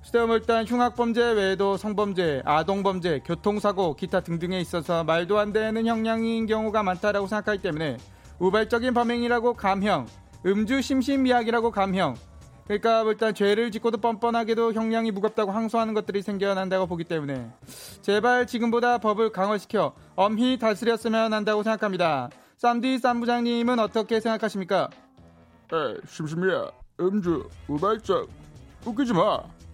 수대물단 흉악범죄 외에도 성범죄, 아동범죄, 교통사고, 기타 등등에 있어서 말도 안 되는 형량인 경우가 많다라고 생각하기 때문에 우발적인 범행이라고 감형, 음주 심신미약이라고 감형. 그러니까 일단 죄를 짓고도 뻔뻔하게도 형량이 무겁다고 항소하는 것들이 생겨난다고 보기 때문에 제발 지금보다 법을 강화시켜 엄히 다스렸으면 한다고 생각합니다. 쌈디 쌈부장님은 어떻게 생각하십니까? 에 심심이야 음주 우발적 웃기지 마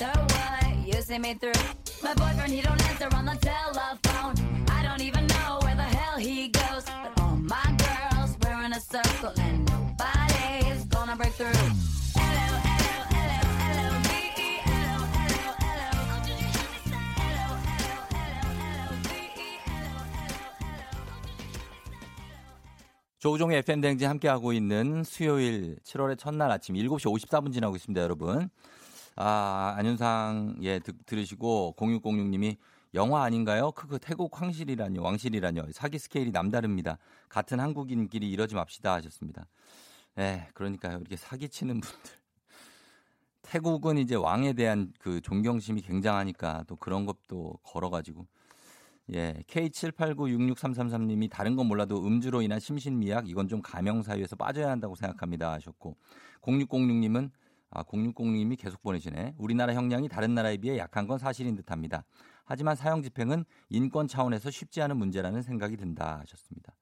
matter what you see me through. My boyfriend, he don't answer on the telephone. I don't even know where the hell he goes. But all my girls, we're in a circle and nobody's gonna break through. Hello, hello, hello, hello, V-E, hello, hello. Oh, did you hear me say? Hello, hello, hello, hello, V-E, hello, hello, hello. 조우종의 FM 댕진 함께하고 있는 수요일 7월의 첫날 아침 7시 54분 지나고 있습니다, 여러분. 아, 안윤상, 예, 듣, 들으시고 0606님이 영화 아닌가요? 크크 태국 황실이라뇨, 왕실이라뇨. 사기 스케일이 남다릅니다. 같은 한국인끼리 이러지 맙시다 하셨습니다. 예, 그러니까요. 이렇게 사기치는 분들. 태국은 이제 왕에 대한 그 존경심이 굉장하니까 또 그런 것도 걸어가지고 예, K78966333님이 다른 건 몰라도 음주로 인한 심신미약 이건 좀 가명 사유에서 빠져야 한다고 생각합니다 하셨고 0606님은 아 0606님이 계속 보내시네. 우리나라 형량이 다른 나라에 비해 약한 건 사실인 듯합니다. 하지만 사형 집행은 인권 차원에서 쉽지 않은 문제라는 생각이 든다 하셨습니다.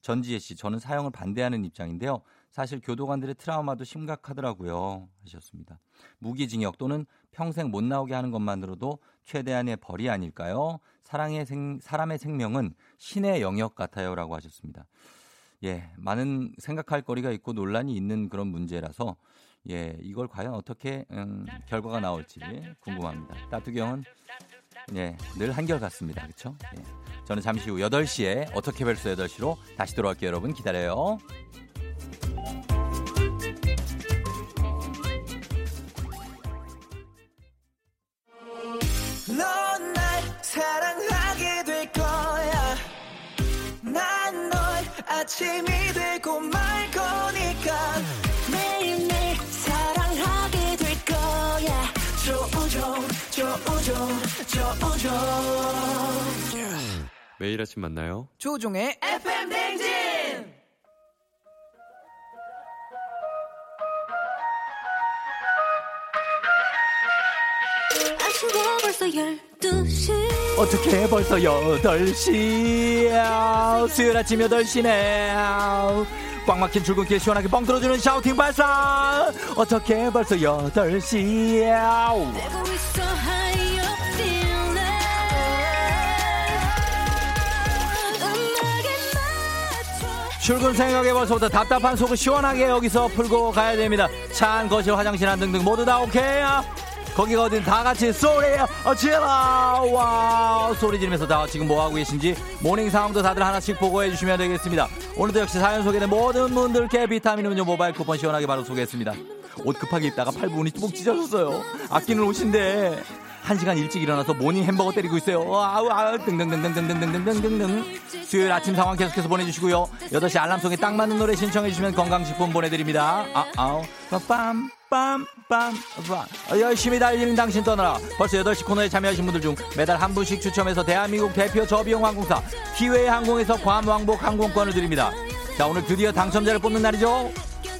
전지혜 씨, 저는 사형을 반대하는 입장인데요. 사실 교도관들의 트라우마도 심각하더라고요. 하셨습니다. 무기징역 또는 평생 못 나오게 하는 것만으로도 최대한의 벌이 아닐까요? 사랑의 생, 사람의 생명은 신의 영역 같아요 라고 하셨습니다. 예, 많은 생각할 거리가 있고 논란이 있는 그런 문제라서 예, 이걸 과연 어떻게 음, 결과가 나올지 궁금합니다. 따뚜경은 예, 늘 한결 같습니다. 그렇죠? 예. 저는 잠시 후 8시에 어떻게 벌써 8시로 다시 돌아올게요, 여러분. 기다려요. 아침이 되고 말 매일 아침 만나요. 조종의 FM 댕진! 벌써 12시 어떻게 벌써 8시야. 수요일 아침 8시네. 꽉 막힌 출근길 시원하게 뻥 들어주는 샤우팅 발사. 어떻게 벌써 8시야. 출근 생각에 벌써부터 답답한 속을 시원하게 여기서 풀고 가야 됩니다. 차안 거실 화장실 안 등등 모두 다 오케이야. 거기가 어디든 다 같이 소리 어, 질러 와 소리 지르면서 다 지금 뭐 하고 계신지 morning 상황도 다들 하나씩 보고해 주시면 되겠습니다. 오늘도 역시 사연 소개된 모든 분들께 비타민 음료 모바일 쿠폰 시원하게 바로 쏘겠습니다. 옷 급하게 입다가 팔 부분이 뚝 찢어졌어요. 아끼는 옷인데 한 시간 일찍 일어나서 morning 햄버거 때리고 있어요. 아우 아우 등등등등등등등등등등. 수요일 아침 상황 계속해서 보내주시고요. 8시 알람 song에 딱 맞는 노래 신청해 주시면 건강식품 보내드립니다. 아 아우 빰 빰 빰 빰. 열심히 달리는 당신 떠나라. 벌써 8시 코너에 참여하신 분들 중 매달 한 분씩 추첨해서 대한민국 대표 저비용 항공사 기웨이 항공에서 guam 왕복 항공권을 드립니다. 자 오늘 드디어 당첨자를 뽑는 날이죠.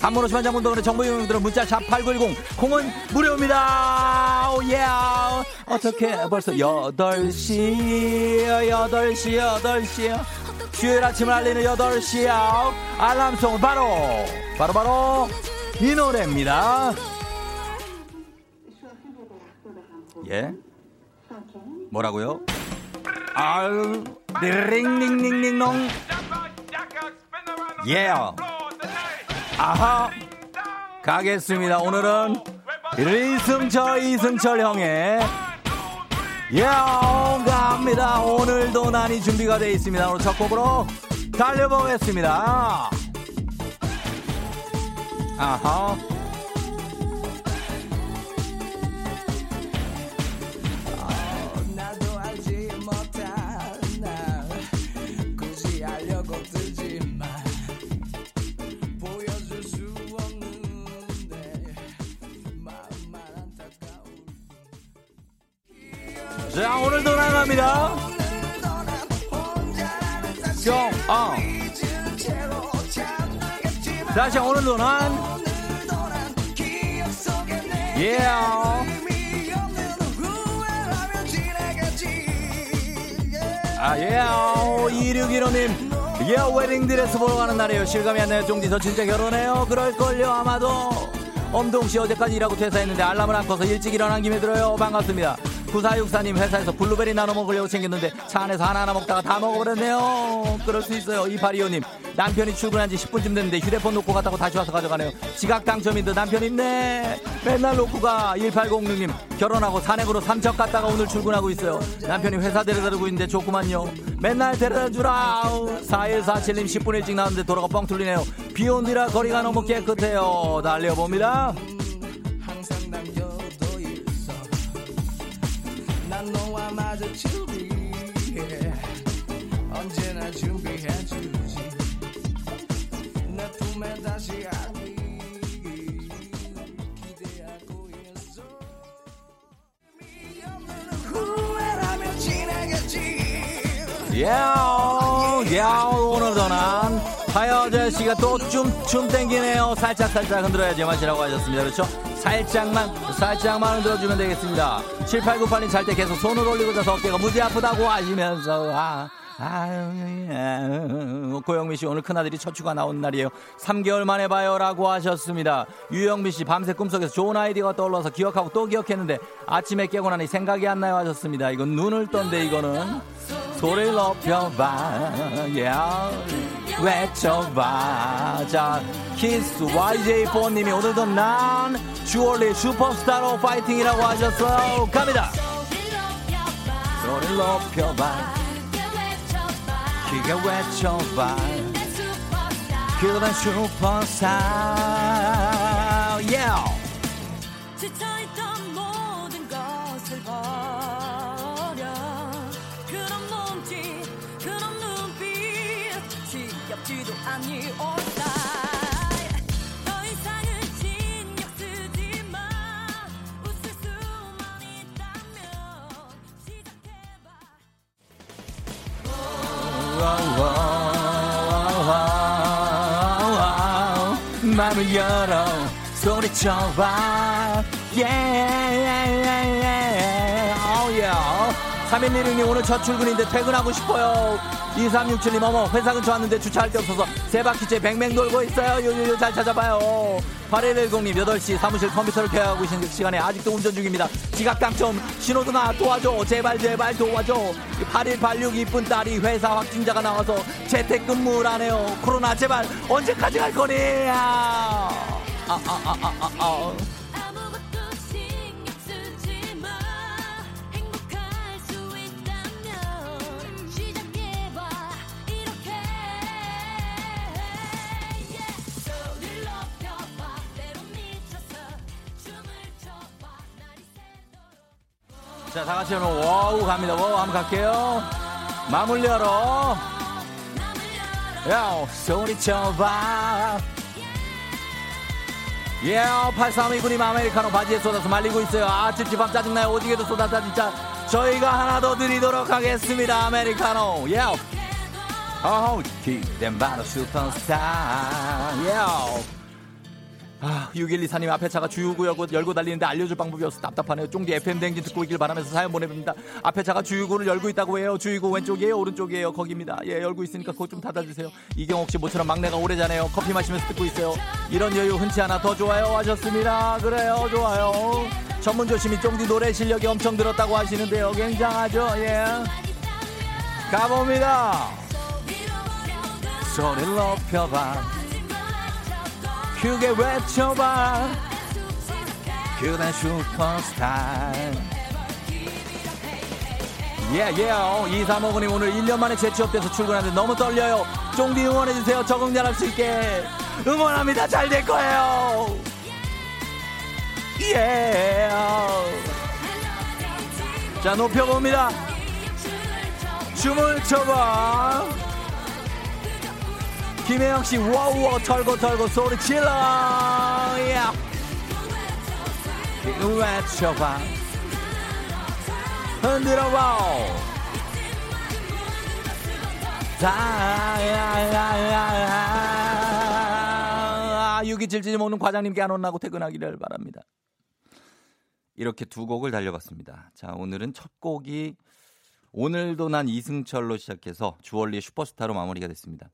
단문 50만 장문동안의 정보 이용료들은 문자 샵8910 콩은 무료입니다. 오예 어떻게 벌써 8시 8시 8시 수요일 아침을 알리는 8시 알람송 바로 바로 바로 이 노래입니다. 예? 뭐라고요? 아유 링링링링롱 예 아하. 가겠습니다. 오늘은 이승철 이승철 형의 예 갑니다. 오늘도 난이 준비가 되어 있습니다. 오늘 첫 곡으로 달려보겠습니다. 아하 자 오늘도 나갑니다 형아 다시 오늘도 난 예. 아, 예, 2615님. 예, 웨딩드레스 보러 가는 날이에요. 실감이 안 나요. 종디, 저 진짜 결혼해요? 그럴걸요, 아마도. 엄동 씨 어제까지 일하고 퇴사했는데 알람을 안 꺼서 일찍 일어난 김에 들어요. 반갑습니다. 9464님 회사에서 블루베리 나눠 먹으려고 챙겼는데 차 안에서 하나하나 먹다가 다 먹어버렸네요. 그럴 수 있어요. 2825님 남편이 출근한 지 10분쯤 됐는데 휴대폰 놓고 갔다고 다시 와서 가져가네요. 지각 당첨인 듯 남편 있네. 맨날 놓고 가. 1806님 결혼하고 산행으로 삼척 갔다가 오늘 출근하고 있어요. 남편이 회사 데려다 주고 있는데 좋구만요. 맨날 데려다 주라. 4147님 10분 일찍 나왔는데 도로가 뻥 뚫리네요. 비 온 뒤라 거리가 너무 깨끗해요. 달려봅니다. 언제나 준비해주지 하여자 씨가 또 좀, 춤 땡기네요. 살짝, 살짝 흔들어야 제맛이라고 하셨습니다. 그렇죠? 살짝만, 살짝만 흔들어주면 되겠습니다. 7898님 잘 때 계속 손을 올리고 자서 어깨가 무지 아프다고 하시면서, 아, 아유, 예. 고영미 씨 오늘 큰아들이 첫 휴가 나온 날이에요. 3개월 만에 봐요라고 하셨습니다. 유영미 씨 밤새 꿈속에서 좋은 아이디어가 떠올라서 기억하고 또 기억했는데 아침에 깨고 나니 생각이 안 나요 하셨습니다. 이건 눈을 떤데 이거는 소리를 높여봐 yeah. 외쳐봐 자 키스 YJ4님이 오늘도 난 주얼리 슈퍼스타로 파이팅이라고 하셨어요 갑니다 소리를 높여봐 크게 외쳐봐 그런 슈퍼스타 yeah. 마음을 열어 소리쳐봐 yeah. oh, yeah. 3116님 오늘 첫 출근인데 퇴근하고 싶어요 2367님 어머 회사 근처 왔는데 주차할 데 없어서 세 바퀴째 뱅뱅 돌고 있어요 요요요 잘 찾아봐요 8110님 8시 사무실 컴퓨터를 켜하고 있는 시간에 아직도 운전 중입니다. 지각 당첨. 신호등아 도와줘. 제발 제발 도와줘. 8186 이쁜 딸이 회사 확진자가 나와서 재택근무라네요. 코로나 제발. 언제까지 갈 거니? 아, 아, 아, 아, 아, 아. 자, 다 같이 오늘 wow 갑니다. wow 한번 갈게요. 마물 열어. 야, 소리쳐봐. 예, 8329님 아메리카노 바지에 쏟아서 말리고 있어요. 아, 찝찝함 짜증나요. 오지게도 쏟았다, 진짜. 저희가 하나 더 드리도록 하겠습니다. 아메리카노. 예. 어우, 기댄 바로 슈퍼스타. 예. 아, 6124님 앞에 차가 주유구역 열고 달리는데 알려줄 방법이 없어 답답하네요. 쫑디 FM 댕진 듣고 있길 바라면서 사연 보내봅니다. 앞에 차가 주유구를 열고 있다고 해요. 주유구 왼쪽이에요? 오른쪽이에요? 거기입니다. 예, 열고 있으니까 그거 좀 닫아주세요. 이경옥 씨 모처럼 막내가 오래 자네요. 커피 마시면서 듣고 있어요. 이런 여유 흔치 않아 더 좋아요 하셨습니다. 그래요, 좋아요. 전문 조심히 쫑디 노래 실력이 엄청 들었다고 하시는데요. 굉장하죠? 예. 가봅니다. 소리를 높여봐. 크게 외쳐봐? 그대 슈퍼스타 yeah yeah 어, 2359님 오늘 1년 만에 재취업돼서 출근하는데 너무 떨려요. 쫑디 응원해주세요. 적응 잘할 수 있게. 응원합니다. 잘 될 거예요. 예. 자 높여봅니다. 춤을 춰봐 김혜영 씨 wow 털고 털고 소리 질러. 야. 외쳐봐. 흔들어봐. 다야야야 유기질질 먹는 과장님께 안 혼나고 퇴근하기를 바랍니다. 이렇게 두 곡을 달려봤습니다. 자 오늘은 첫 곡이 오늘도 난 이승철로 시작해서 주얼리의 슈퍼스타로 마무리가 됐습니다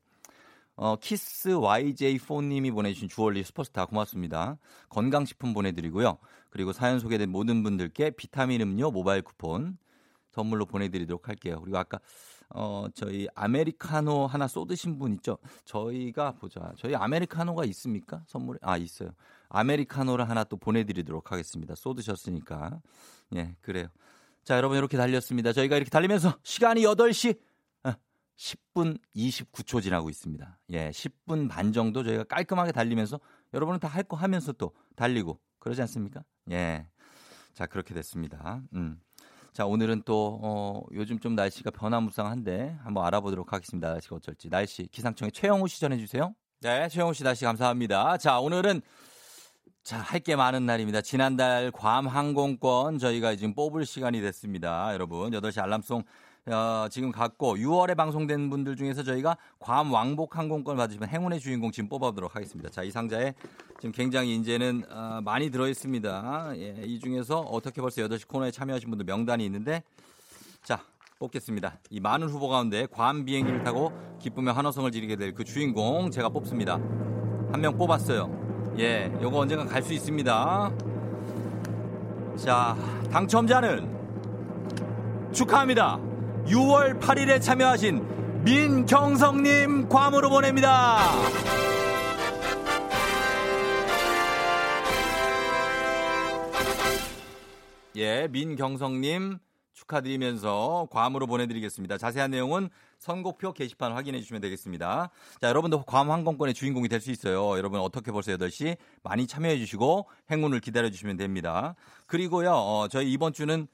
어, 키스 YJ4님이 보내주신 주얼리 슈퍼스타 고맙습니다. 건강식품 보내드리고요. 그리고 사연 소개된 모든 분들께 비타민 음료 모바일 쿠폰 선물로 보내드리도록 할게요. 그리고 아까 어, 저희 아메리카노 하나 쏟으신 분 있죠? 저희가 보자. 저희 아메리카노가 있습니까? 선물에? 아, 있어요. 아메리카노를 하나 또 보내드리도록 하겠습니다. 쏟으셨으니까. 예, 그래요. 자, 여러분 이렇게 달렸습니다. 저희가 이렇게 달리면서 시간이 8시 10분 29초 지나고 있습니다. 예, 10분 반 정도 저희가 깔끔하게 달리면서 여러분은 다 할 거 하면서 또 달리고 그러지 않습니까? 예. 자, 그렇게 됐습니다. 음. 자, 오늘은 또, 어, 요즘 좀 날씨가 변화무쌍한데 한번 알아보도록 하겠습니다. 날씨가 어쩔지. 날씨 기상청의 최영우 씨 전해주세요. 네, 최영우 씨 날씨 감사합니다. 자, 오늘은 자, 할 게 많은 날입니다. 지난달 괌 항공권 저희가 지금 뽑을 시간이 됐습니다. 여러분, 8시 알람송 어, 지금 갖고 6월에 방송된 분들 중에서 저희가 괌 왕복 항공권 받으시면 행운의 주인공 지금 뽑아보도록 하겠습니다. 자, 이 상자에 지금 굉장히 이제는 어, 많이 들어있습니다. 예, 이 중에서 어떻게 벌써 8시 코너에 참여하신 분들 명단이 있는데 자, 뽑겠습니다. 이 많은 후보 가운데 괌 비행기를 타고 기쁨의 환호성을 지르게 될 그 주인공 제가 뽑습니다. 한 명 뽑았어요. 예, 요거 언젠가 갈 수 있습니다. 자, 당첨자는 축하합니다. 6월 8일에 참여하신 민경성님 괌으로 보냅니다. 예, 민경성님 축하드리면서 괌으로 보내드리겠습니다. 자세한 내용은 선곡표 게시판 확인해 주시면 되겠습니다. 자, 여러분도 괌 항공권의 주인공이 될 수 있어요. 여러분 어떻게 벌써 8시 많이 참여해 주시고 행운을 기다려 주시면 됩니다. 그리고요, 어, 저희 이번 주는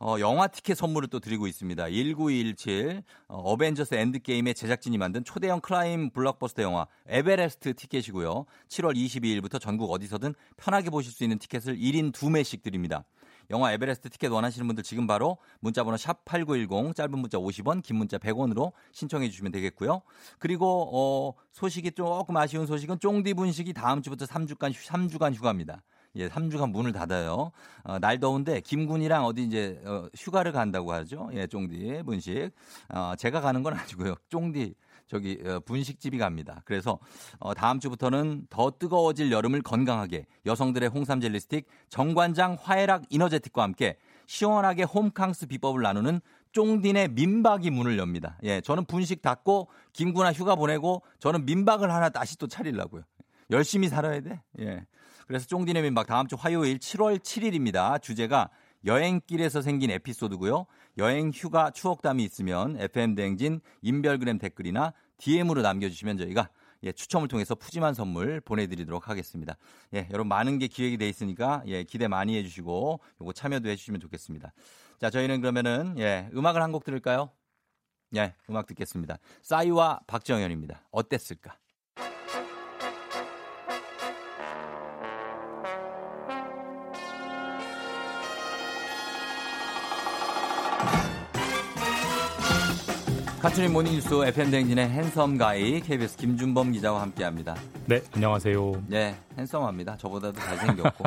어, 영화 티켓 선물을 또 드리고 있습니다. 1917 어, 어벤져스 엔드게임의 제작진이 만든 초대형 climb 블록버스터 영화 에베레스트 티켓이고요. 7월 22일부터 전국 어디서든 편하게 보실 수 있는 티켓을 1인 2매씩 드립니다. 영화 에베레스트 티켓 원하시는 분들 지금 바로 문자번호 샵 8910 짧은 문자 50원 긴 문자 100원으로 신청해 주시면 되겠고요. 그리고 어, 소식이 조금 아쉬운 소식은 쫑디 분식이 다음 주부터 3주간 3주간 휴가입니다. 예, 3주간 문을 닫아요. 어, 날 더운데 김군이랑 어디 이제 어, 휴가를 간다고 하죠. 예, 쫑디 분식. 어, 제가 가는 건 아니고요. 쫑디 저기 어, 분식집이 갑니다. 그래서 어, 다음 주부터는 더 뜨거워질 여름을 건강하게 여성들의 홍삼 젤리 스틱 정관장 화해락 이너제틱과 함께 시원하게 홈캉스 비법을 나누는 쫑딘의 민박이 문을 엽니다. 예, 저는 분식 닫고 김구나 휴가 보내고 저는 민박을 하나 다시 또 차리려고요. 열심히 살아야 돼. 예. 그래서 쫑디네 민박 다음 주 화요일 7월 7일입니다. 주제가 여행길에서 생긴 에피소드고요. 여행 휴가 추억담이 있으면 FM 대행진 인별그램 댓글이나 DM으로 남겨주시면 저희가 예, 추첨을 통해서 푸짐한 선물 보내드리도록 하겠습니다. 예, 여러분 많은 게 기획이 돼 있으니까 예, 기대 많이 해주시고 요거 참여도 해주시면 좋겠습니다. 자, 저희는 그러면은 예, 음악을 한 곡 들을까요? 예, 음악 듣겠습니다. 싸이와 박정현입니다. 어땠을까? 카투린 모닝뉴스 FM 댕진의 핸섬 가이 KBS 김준범 기자와 함께합니다. 네, 안녕하세요. 네, 핸섬합니다. 저보다도 잘생겼고.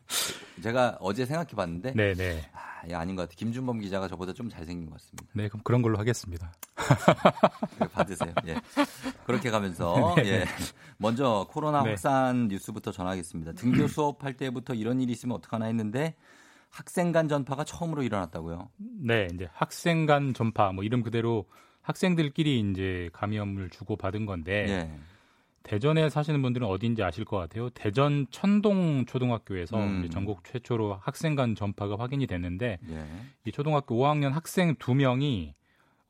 제가 어제 생각해봤는데, 네, 네. 아, 이거 아닌 것 같아요. 김준범 기자가 저보다 좀 잘생긴 것 같습니다. 네, 그럼 그런 걸로 하겠습니다. 받으세요. 예. 그렇게 가면서 네. 예. 먼저 코로나 네. 확산 뉴스부터 전하겠습니다. 등교 수업할 때부터 이런 일이 있으면 어떡하나 했는데 학생 간 전파가 처음으로 일어났다고요. 네, 이제 학생 간 전파, 뭐 이름 그대로 학생들끼리 이제 감염을 주고 받은 건데 예. 대전에 사시는 분들은 어딘지 아실 것 같아요. 대전 천동 초등학교에서 음. 전국 최초로 학생 간 전파가 확인이 됐는데 예. 이 초등학교 5학년 학생 두 명이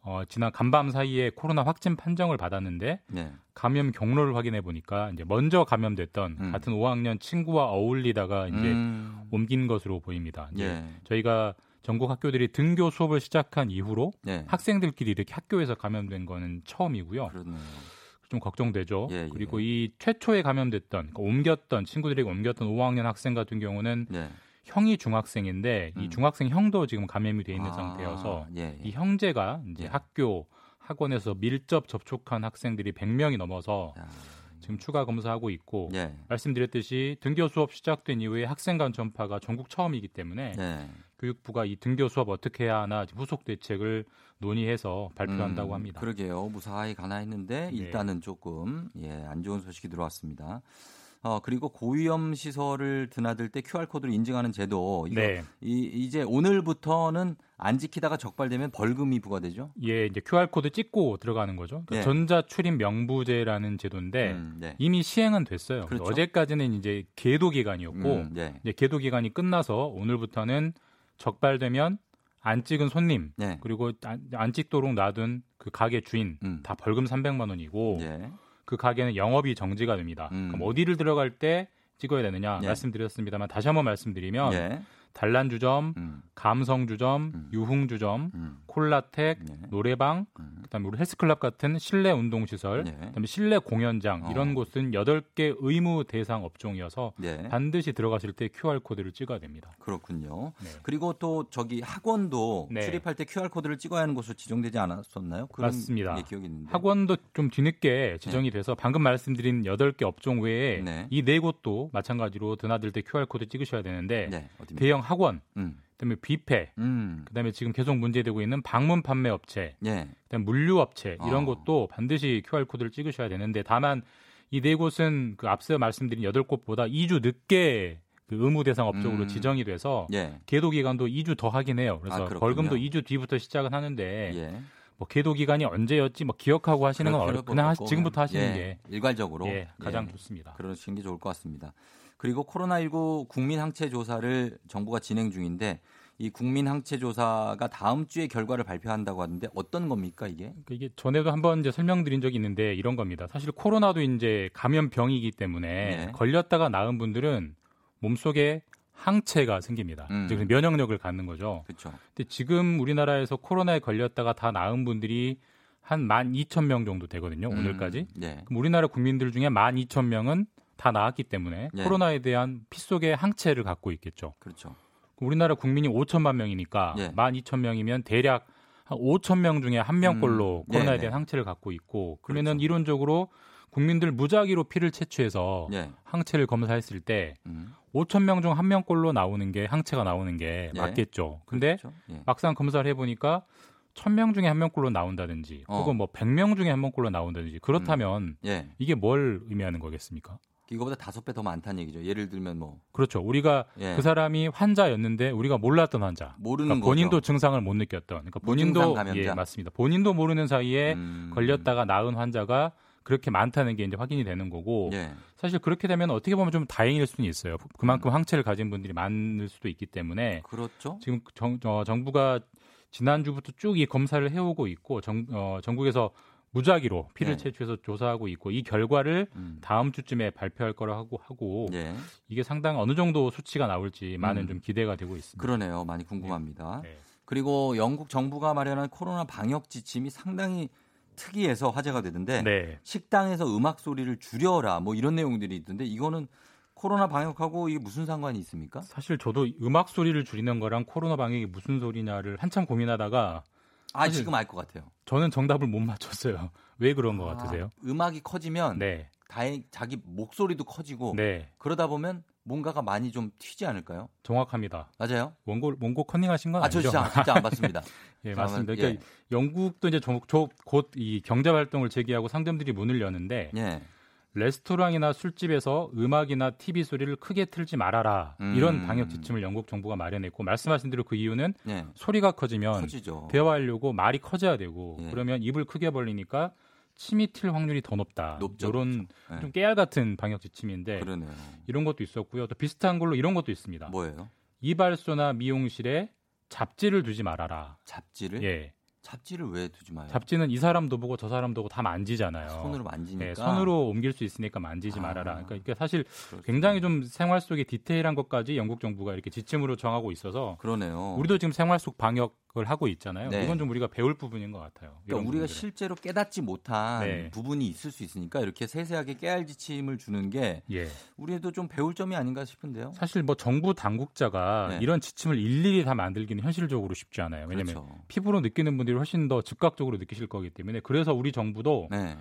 어, 지난 간밤 사이에 코로나 확진 판정을 받았는데 예. 감염 경로를 확인해 보니까 이제 먼저 감염됐던 음. 같은 5학년 친구와 어울리다가 이제 음. 옮긴 것으로 보입니다. 이제 예. 저희가 전국 학교들이 등교 수업을 시작한 이후로 예. 학생들끼리 이렇게 학교에서 감염된 거는 처음이고요. 그렇네요. 좀 걱정되죠. 예, 예. 그리고 이 최초에 감염됐던 그러니까 옮겼던 친구들에게 옮겼던 5학년 학생 같은 경우는 예. 형이 중학생인데 이 음. 중학생 형도 지금 감염이 돼 있는 아, 상태여서 예, 예. 이 형제가 이제 예. 학교 학원에서 밀접 접촉한 학생들이 100명이 넘어서 야, 지금 추가 검사하고 있고 예. 말씀드렸듯이 등교 수업 시작된 이후에 학생 간 전파가 전국 처음이기 때문에 예. 교육부가 이 등교 수업 어떻게 해야 하나 후속 대책을 논의해서 발표한다고 음, 합니다. 그러게요. 무사히 가나 했는데 네. 일단은 조금 예, 안 좋은 소식이 들어왔습니다. 어, 그리고 고위험 시설을 드나들 때 QR 코드를 인증하는 제도 이거 네. 이, 이제 오늘부터는 안 지키다가 적발되면 벌금이 부과되죠. 예, 이제 QR 코드 찍고 들어가는 거죠. 그러니까 예. 전자 출입 명부제라는 제도인데 음, 네. 이미 시행은 됐어요. 그렇죠. 어제까지는 이제 계도 기간이었고 음, 네. 이제 계도 기간이 끝나서 오늘부터는 적발되면 안 찍은 손님 네. 그리고 안, 안 찍도록 놔둔 그 가게 주인 음. 다 벌금 300만 원이고 예. 그 가게는 영업이 정지가 됩니다. 음. 그럼 어디를 들어갈 때 찍어야 되느냐 예. 말씀드렸습니다만 다시 한번 말씀드리면 예. 단란 주점, 음, 감성 주점, 음. 유흥 주점, 음, 콜라텍, 네. 노래방, 음, 그다음에 우리 헬스클럽 같은 실내 운동 시설, 네. 그다음에 실내 공연장 어. 이런 곳은 8개 의무 대상 업종이어서 네. 반드시 들어가실 때 QR 코드를 찍어야 됩니다. 그렇군요. 네. 그리고 또 저기 학원도 네. 출입할 때 QR 코드를 찍어야 하는 곳으로 지정되지 않았었나요? 맞습니다. 예, 기억이 있는데. 학원도 좀 뒤늦게 지정이 돼서 방금 말씀드린 8개 업종 외에 네. 이 네 곳도 마찬가지로 드나들 때 QR 코드 찍으셔야 되는데 네. 대형 학원, 음. 그다음에 뷔페, 음. 그다음에 지금 계속 문제되고 있는 방문 판매 업체, 예. 그다음 물류 업체 이런 어. 곳도 반드시 QR 코드를 찍으셔야 되는데 다만 이 네 곳은 그 앞서 말씀드린 여덟 곳보다 2주 늦게 그 의무 대상 업종으로 음. 지정이 돼서 예. 계도 기간도 2주 더 하긴 해요. 아, 그래서 그렇군요. 벌금도 2주 뒤부터 시작은 하는데 예. 뭐 계도 기간이 언제였지 뭐 기억하고 하시는 건 그럴 어렵 필요가 그냥 하시, 지금부터 하시는 예, 게 일괄적으로 예, 가장 예, 좋습니다. 그러시는 게 좋을 것 같습니다. 그리고 코로나19 국민 항체 조사를 정부가 진행 중인데 이 국민 항체 조사가 다음 주에 결과를 발표한다고 하는데 어떤 겁니까 이게? 그러니까 이게 전에도 한번 이제 설명드린 적이 있는데 이런 겁니다. 사실 코로나도 이제 감염병이기 때문에 네. 걸렸다가 나은 분들은 몸속에 항체가 생깁니다. 음. 그래서 면역력을 갖는 거죠. 그렇죠. 근데 지금 우리나라에서 코로나에 걸렸다가 다 나은 분들이 한 12,000명 정도 되거든요. 오늘까지. 네. 그럼 우리나라 국민들 중에 12,000명은 다 나았기 때문에 네. 코로나에 대한 피 속에 항체를 갖고 있겠죠. 그렇죠. 우리나라 국민이 5천만 명이니까 예. 12,000명이면 대략 한 5천 명 중에 한 명꼴로 음, 코로나에 네네. 대한 항체를 갖고 있고 그러면은 그렇죠. 이론적으로 국민들 무작위로 피를 채취해서 예. 항체를 검사했을 때 음. 5천 명 중 한 명꼴로 나오는 게 항체가 나오는 게 예. 맞겠죠. 근데 그렇죠. 예. 막상 검사를 해 보니까 1000명 중에 한 명꼴로 나온다든지 어. 혹은 뭐 100명 중에 한 명꼴로 나온다든지 그렇다면 예. 이게 뭘 의미하는 거겠습니까? 이거보다 다섯 배 더 많다는 얘기죠. 예를 들면 뭐 그렇죠. 우리가 예. 그 사람이 환자였는데 우리가 몰랐던 환자. 모르는 그러니까 본인도 거죠. 증상을 못 느꼈던. 그러니까 본인도 감염자. 예, 맞습니다. 본인도 모르는 사이에 음. 걸렸다가 나은 환자가 그렇게 많다는 게 이제 확인이 되는 거고 예. 사실 그렇게 되면 어떻게 보면 좀 다행일 수는 있어요. 그만큼 항체를 가진 분들이 많을 수도 있기 때문에 그렇죠. 지금 정, 어, 정부가 지난주부터 쭉 이 검사를 해오고 있고 정, 어, 전국에서 무작위로 피를 네. 채취해서 조사하고 있고 이 결과를 음. 다음 주쯤에 발표할 거라고 하고 예. 이게 상당히 어느 정도 수치가 나올지 많은 음. 좀 기대가 되고 있습니다. 그러네요. 많이 궁금합니다. 네. 그리고 영국 정부가 마련한 코로나 방역 지침이 상당히 특이해서 화제가 되던데 네. 식당에서 음악 소리를 줄여라 뭐 이런 내용들이 있던데 이거는 코로나 방역하고 이게 무슨 상관이 있습니까? 사실 저도 음악 소리를 줄이는 거랑 코로나 방역이 무슨 소리냐를 한참 고민하다가 아 지금 알 것 같아요. 저는 정답을 못 맞췄어요. 왜 그런 것 같으세요? 아, 음악이 커지면 네. 다행 자기 목소리도 커지고 네. 그러다 보면 뭔가가 많이 좀 튀지 않을까요? 정확합니다. 맞아요? 원고 원고 컨닝하신 건아저 아니죠? 진짜 진짜 안 봤습니다. 예, 맞습니다. 예. 그러니까 영국도 이제 곧이 경제 활동을 재개하고 상점들이 문을 여는데 예. 레스토랑이나 술집에서 음악이나 TV 소리를 크게 틀지 말아라. 음. 이런 방역 지침을 영국 정부가 마련했고 말씀하신 대로 그 이유는 예. 소리가 커지면 커지죠. 대화하려고 말이 커져야 되고 예. 그러면 입을 크게 벌리니까 침이 튈 확률이 더 높다. 높죠, 이런 예. 좀 깨알 같은 방역 지침인데 그러네요. 이런 것도 있었고요. 또 비슷한 걸로 이런 것도 있습니다. 뭐예요? 이발소나 미용실에 잡지를 두지 말아라. 잡지를? 예. 잡지를 왜 두지 마요? 잡지는 이 사람도 보고 저 사람도 보고 다 만지잖아요. 손으로 만지니까. 예, 손으로 옮길 수 있으니까 만지지 아. 말아라. 그러니까 사실 그렇습니다. 굉장히 좀 생활 속에 디테일한 것까지 영국 정부가 이렇게 지침으로 정하고 있어서 그러네요. 우리도 지금 생활 속 방역 을 하고 있잖아요. 네. 이건 좀 우리가 배울 부분인 것 같아요. 그러니까 우리가. 실제로 깨닫지 못한 네. 부분이 있을 수 있으니까 이렇게 세세하게 깨알 지침을 주는 게 예. 우리도 좀 배울 점이 아닌가 싶은데요. 사실 뭐 정부 당국자가 네. 이런 지침을 일일이 다 만들기는 현실적으로 쉽지 않아요. 왜냐하면 그렇죠. 피부로 느끼는 분들이 훨씬 더 즉각적으로 느끼실 거기 때문에 그래서 우리 정부도 네.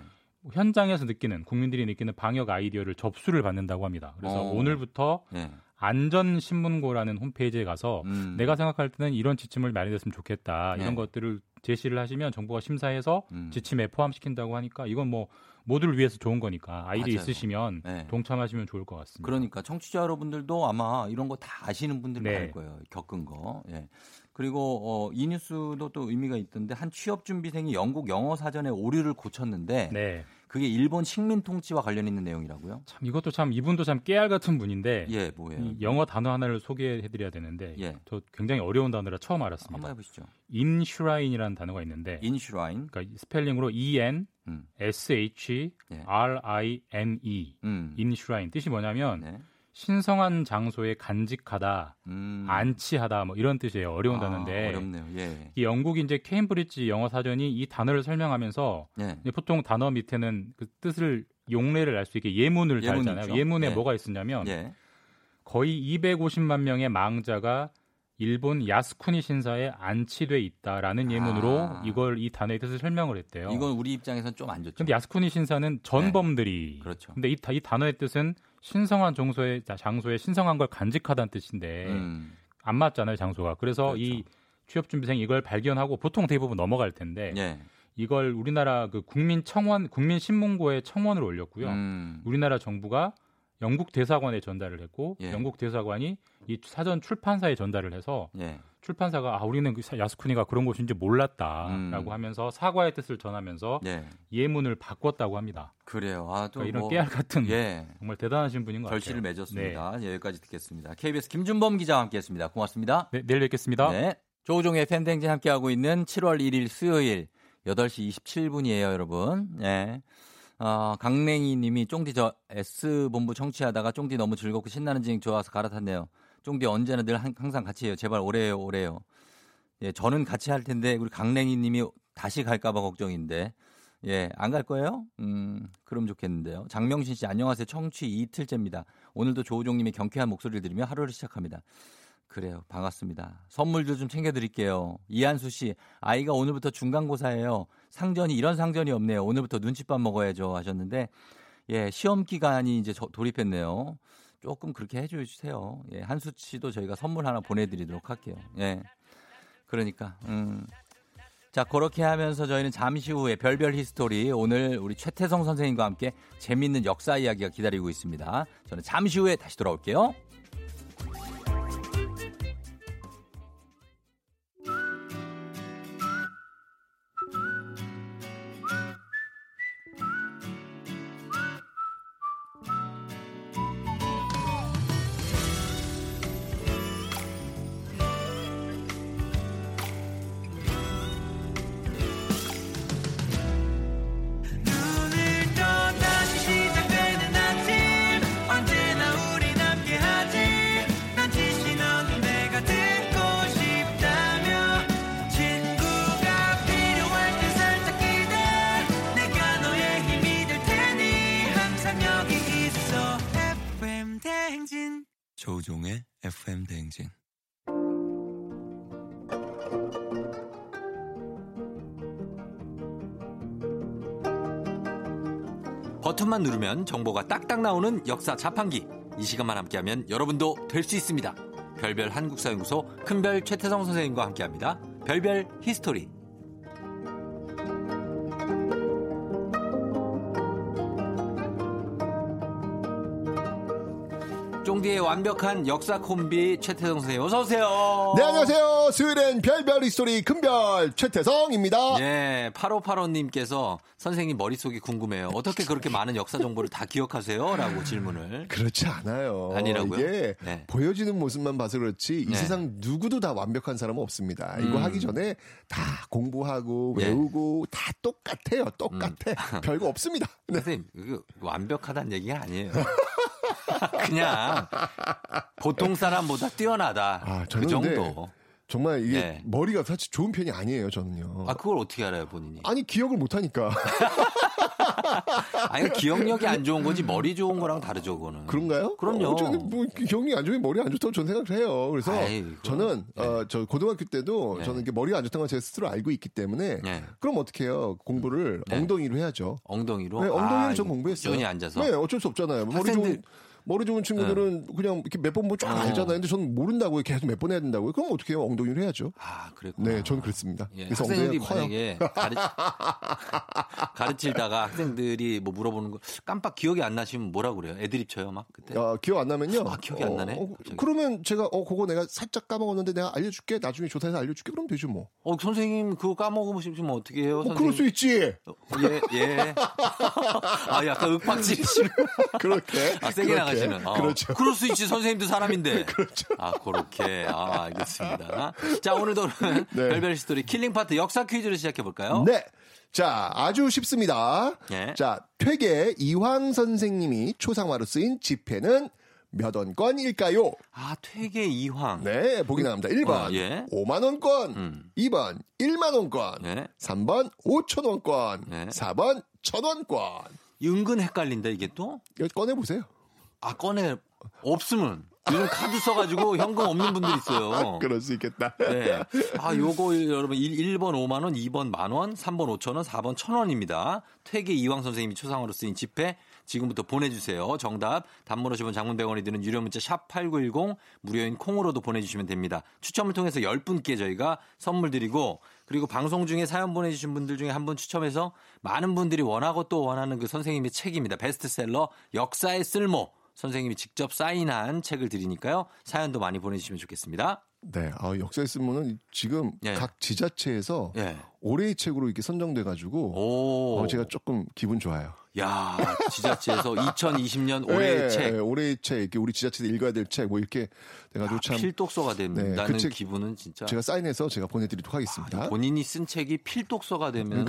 현장에서 느끼는 국민들이 느끼는 방역 아이디어를 접수를 받는다고 합니다. 그래서 어. 오늘부터 네. 안전신문고라는 홈페이지에 가서 음. 내가 생각할 때는 이런 지침을 마련했으면 좋겠다. 네. 이런 것들을 제시를 하시면 정부가 심사해서 음. 지침에 포함시킨다고 하니까 이건 뭐 모두를 위해서 좋은 거니까 아이디 맞아요. 있으시면 네. 동참하시면 좋을 것 같습니다. 그러니까 청취자 여러분들도 아마 이런 거 다 아시는 분들 네. 많을 거예요. 겪은 거. 예. 그리고 어, 이 뉴스도 또 의미가 있던데 한 취업 준비생이 영국 영어 사전에 오류를 고쳤는데 네. 그게 일본 식민 통치와 관련 있는 내용이라고요? 참 이것도 참 이분도 참 깨알 같은 분인데 예, 뭐예요? 이 영어 단어 하나를 소개해 드려야 되는데 예. 저 굉장히 어려운 단어라 처음 한번 알았습니다. 해보시죠. enshrine이라는 단어가 있는데 enshrine. 그러니까 스펠링으로 E N 음. S H 예. R I N E 음. enshrine 뜻이 뭐냐면 네. 신성한 장소에 간직하다, 음. 안치하다 뭐 이런 뜻이에요. 어려운 아, 단어인데 어렵네요. 예. 이 영국이 이제 케임브리지 영어 사전이 이 단어를 설명하면서 예. 보통 단어 밑에는 그 뜻을 용례를 알 수 있게 예문을 예문 달잖아요. 있죠. 예문에 예. 뭐가 있었냐면 예. 거의 250만 명의 망자가 일본 야스쿠니 신사에 안치돼 있다라는 예문으로 아. 이걸 이 단어의 뜻을 설명을 했대요. 이건 우리 입장에선 좀 안 좋죠. 근데 야스쿠니 신사는 전범들이 그렇죠. 근데 이, 다- 이 단어의 뜻은 신성한 장소에 장소에 신성한 걸 간직하다는 뜻인데 음. 안 맞잖아요 장소가. 그래서 그렇죠. 이 취업 준비생 이걸 발견하고 보통 대부분 넘어갈 텐데 예. 이걸 우리나라 그 국민 청원 국민 신문고에 청원을 올렸고요. 음. 우리나라 정부가 영국 대사관에 전달을 했고 예. 영국 대사관이 이 사전 출판사에 전달을 해서 예. 출판사가 아 우리는 그 사- 야스쿠니가 그런 곳인지 몰랐다라고 음. 하면서 사과의 뜻을 전하면서 예. 예문을 바꿨다고 합니다. 그래요. 아, 또 그러니까 이런 뭐, 깨알 같은 예. 정말 대단하신 분인 것 결실을 같아요. 맺었습니다. 예, 여기까지 듣겠습니다. KBS 김준범 기자와 함께했습니다. 고맙습니다. 네, 내일 뵙겠습니다. 네. 조우종의 팬댕진 함께하고 있는 7월 1일 수요일 8시 27분이에요, 여러분. 예. 어, 강냉이 님이 쫑디 저 S본부 청취하다가 쫑디 너무 즐겁고 신나는 진행 좋아서 갈아탔네요. 쫑디 언제나 늘 한- 항상 같이 해요. 제발 오래요, 오래요. 예, 저는 같이 할 텐데 우리 강냉이 님이 다시 갈까봐 걱정인데. 예, 안 갈 거예요? 음, 그럼 좋겠는데요. 장명신 씨, 안녕하세요. 청취 이틀째입니다. 오늘도 조우종님의 경쾌한 목소리를 들으며 하루를 시작합니다. 그래요. 반갑습니다. 선물도 좀 챙겨드릴게요. 이한수 씨, 아이가 오늘부터 중간고사예요. 상전이, 이런 상전이 없네요. 오늘부터 눈칫밥 먹어야죠. 하셨는데, 예, 시험 기간이 이제 저- 돌입했네요. 조금 그렇게 해주세요. 예, 한수 씨도 저희가 선물 하나 보내드리도록 할게요. 예. 그러니까, 음. 자, 그렇게 하면서 저희는 잠시 후에 별별 히스토리 오늘 우리 최태성 선생님과 함께 재밌는 역사 이야기가 기다리고 있습니다. 저는 잠시 후에 다시 돌아올게요. 버튼만 누르면 정보가 딱딱 나오는 역사 자판기. 이 시간만 함께하면 여러분도 될 수 있습니다. 별별 한국사연구소 큰별 최태성 선생님과 함께합니다. 별별 히스토리. 쫑디의 완벽한 역사 콤비 최태성 선생님 어서 오세요. 네, 안녕하세요. 수요일엔 별별 히스토리 큰별 최태성입니다. 예, 8585님께서 선생님 머릿속이 궁금해요. 어떻게 그렇게 많은 역사 정보를 다 기억하세요? 라고 질문을. 그렇지 않아요. 아니라고요? 이게 네. 보여지는 모습만 봐서 그렇지 이 네. 세상 누구도 다 완벽한 사람은 없습니다. 이거 음. 하기 전에 다 공부하고 예. 외우고 다 똑같아요. 똑같아. 별거 없습니다. 네. 선생님, 이거 완벽하다는 얘기가 아니에요. 그냥 보통 사람보다 뛰어나다. 아, 그 정도. 정말 이게 네. 머리가 사실 좋은 편이 아니에요, 저는요. 아, 그걸 어떻게 알아요, 본인이? 아니 기억을 못 하니까. 아니, 기억력이 안 좋은 거지 머리 좋은 거랑 다르죠, 그거는. 그런가요? 그럼요. 어, 저는 뭐 기억이 안 좋으면 머리 안 좋다고 저는 생각을 해요. 그래서 아이고. 저는 어, 저 고등학교 때도 네. 저는 이게 머리가 안 좋다는 걸 제 스스로 알고 있기 때문에 네. 그럼 어떻게 해요? 공부를 네. 엉덩이로 해야죠. 엉덩이로? 네, 엉덩이로 아, 전 공부했어요. 꾸준히 앉아서? 네, 어쩔 수 없잖아요. 머리 학생들- 좋은 머리 좋은 친구들은 그냥 이렇게 몇번뭐쫙 어. 알잖아요. 근데 저는 모른다고요. 계속 몇 번 해야 된다고요. 그럼 어떻게 해요? 엉덩이로 해야죠. 아, 그랬구나. 네, 저는 그렇습니다. 예, 그래서 학생들이. 만약에 가르, 가르치다가 학생들이 뭐 물어보는 거 깜빡 기억이 안 나시면 뭐라 그래요? 애드립 쳐요, 막 그때? 아, 기억 안 나면요. 아, 기억이 안 나네, 갑자기. 그러면 제가 어 그거 내가 살짝 까먹었는데 내가 알려줄게. 나중에 조사해서 알려줄게. 그럼 되죠 뭐. 어, 선생님 그거 까먹으시면 어떻게 해요? 어, 선생님? 그럴 수 있지. 예, 예. 아, 약간 윽박지르시는. 그렇게. 아, 세게 그렇게. 나가시 는. 어. 그렇죠. 그럴 수 있지, 선생님도 사람인데. 그렇죠. 아, 그렇게. 아, 알겠습니다. 자, 오늘도 네. 별별 히스토리 killing part 역사 퀴즈를 시작해 볼까요? 네. 자, 아주 쉽습니다. 예. 자, 퇴계 이황 선생님이 초상화로 쓰인 지폐는 몇 원권일까요? 아, 퇴계 이황. 네, 보기 나갑니다. 1번 어, 예. 5만 원권, 음. 2번 1만 원권, 네. 3번 5천 원권, 네. 4번 1천 원권. 은근 헷갈린다, 이게 또? 이거 꺼내 보세요. 아, 꺼내. 없으면. 요즘 카드 써가지고 현금 없는 분들 있어요. 그럴 수 있겠다. 네. 아, 요거 여러분 1, 번 5만 원, 2번 만 원, 3번 5천 원, 4번 1천 원입니다. 퇴계 이황 선생님이 초상으로 쓰인 지폐 지금부터 보내주세요. 정답 단문 50원 장문 100원이 드는 유료 문자 샵 8910 무료인 콩으로도 보내주시면 됩니다. 추첨을 통해서 10분께 저희가 선물 드리고 그리고 방송 중에 사연 보내주신 분들 중에 한 분 추첨해서 많은 분들이 원하고 또 원하는 그 선생님의 책입니다. 베스트셀러 역사의 쓸모 선생님이 직접 사인한 책을 드리니까요. 사연도 많이 보내주시면 좋겠습니다. 네, 아, 역사의 쓴모는 지금 예. 각 지자체에서 예. 올해의 책으로 이렇게 선정돼가지고 오. 어, 제가 조금 기분 좋아요. 야, 지자체에서 2020년 올해의 네, 책. 올해의 책, 이렇게 우리 지자체에서 읽어야 될 책, 뭐 이렇게 돼가지고 참 필독서가 네, 된다는 그책 기분은 진짜 제가 사인해서 제가 보내드리도록 하겠습니다. 본인이 쓴 책이 필독서가 되면.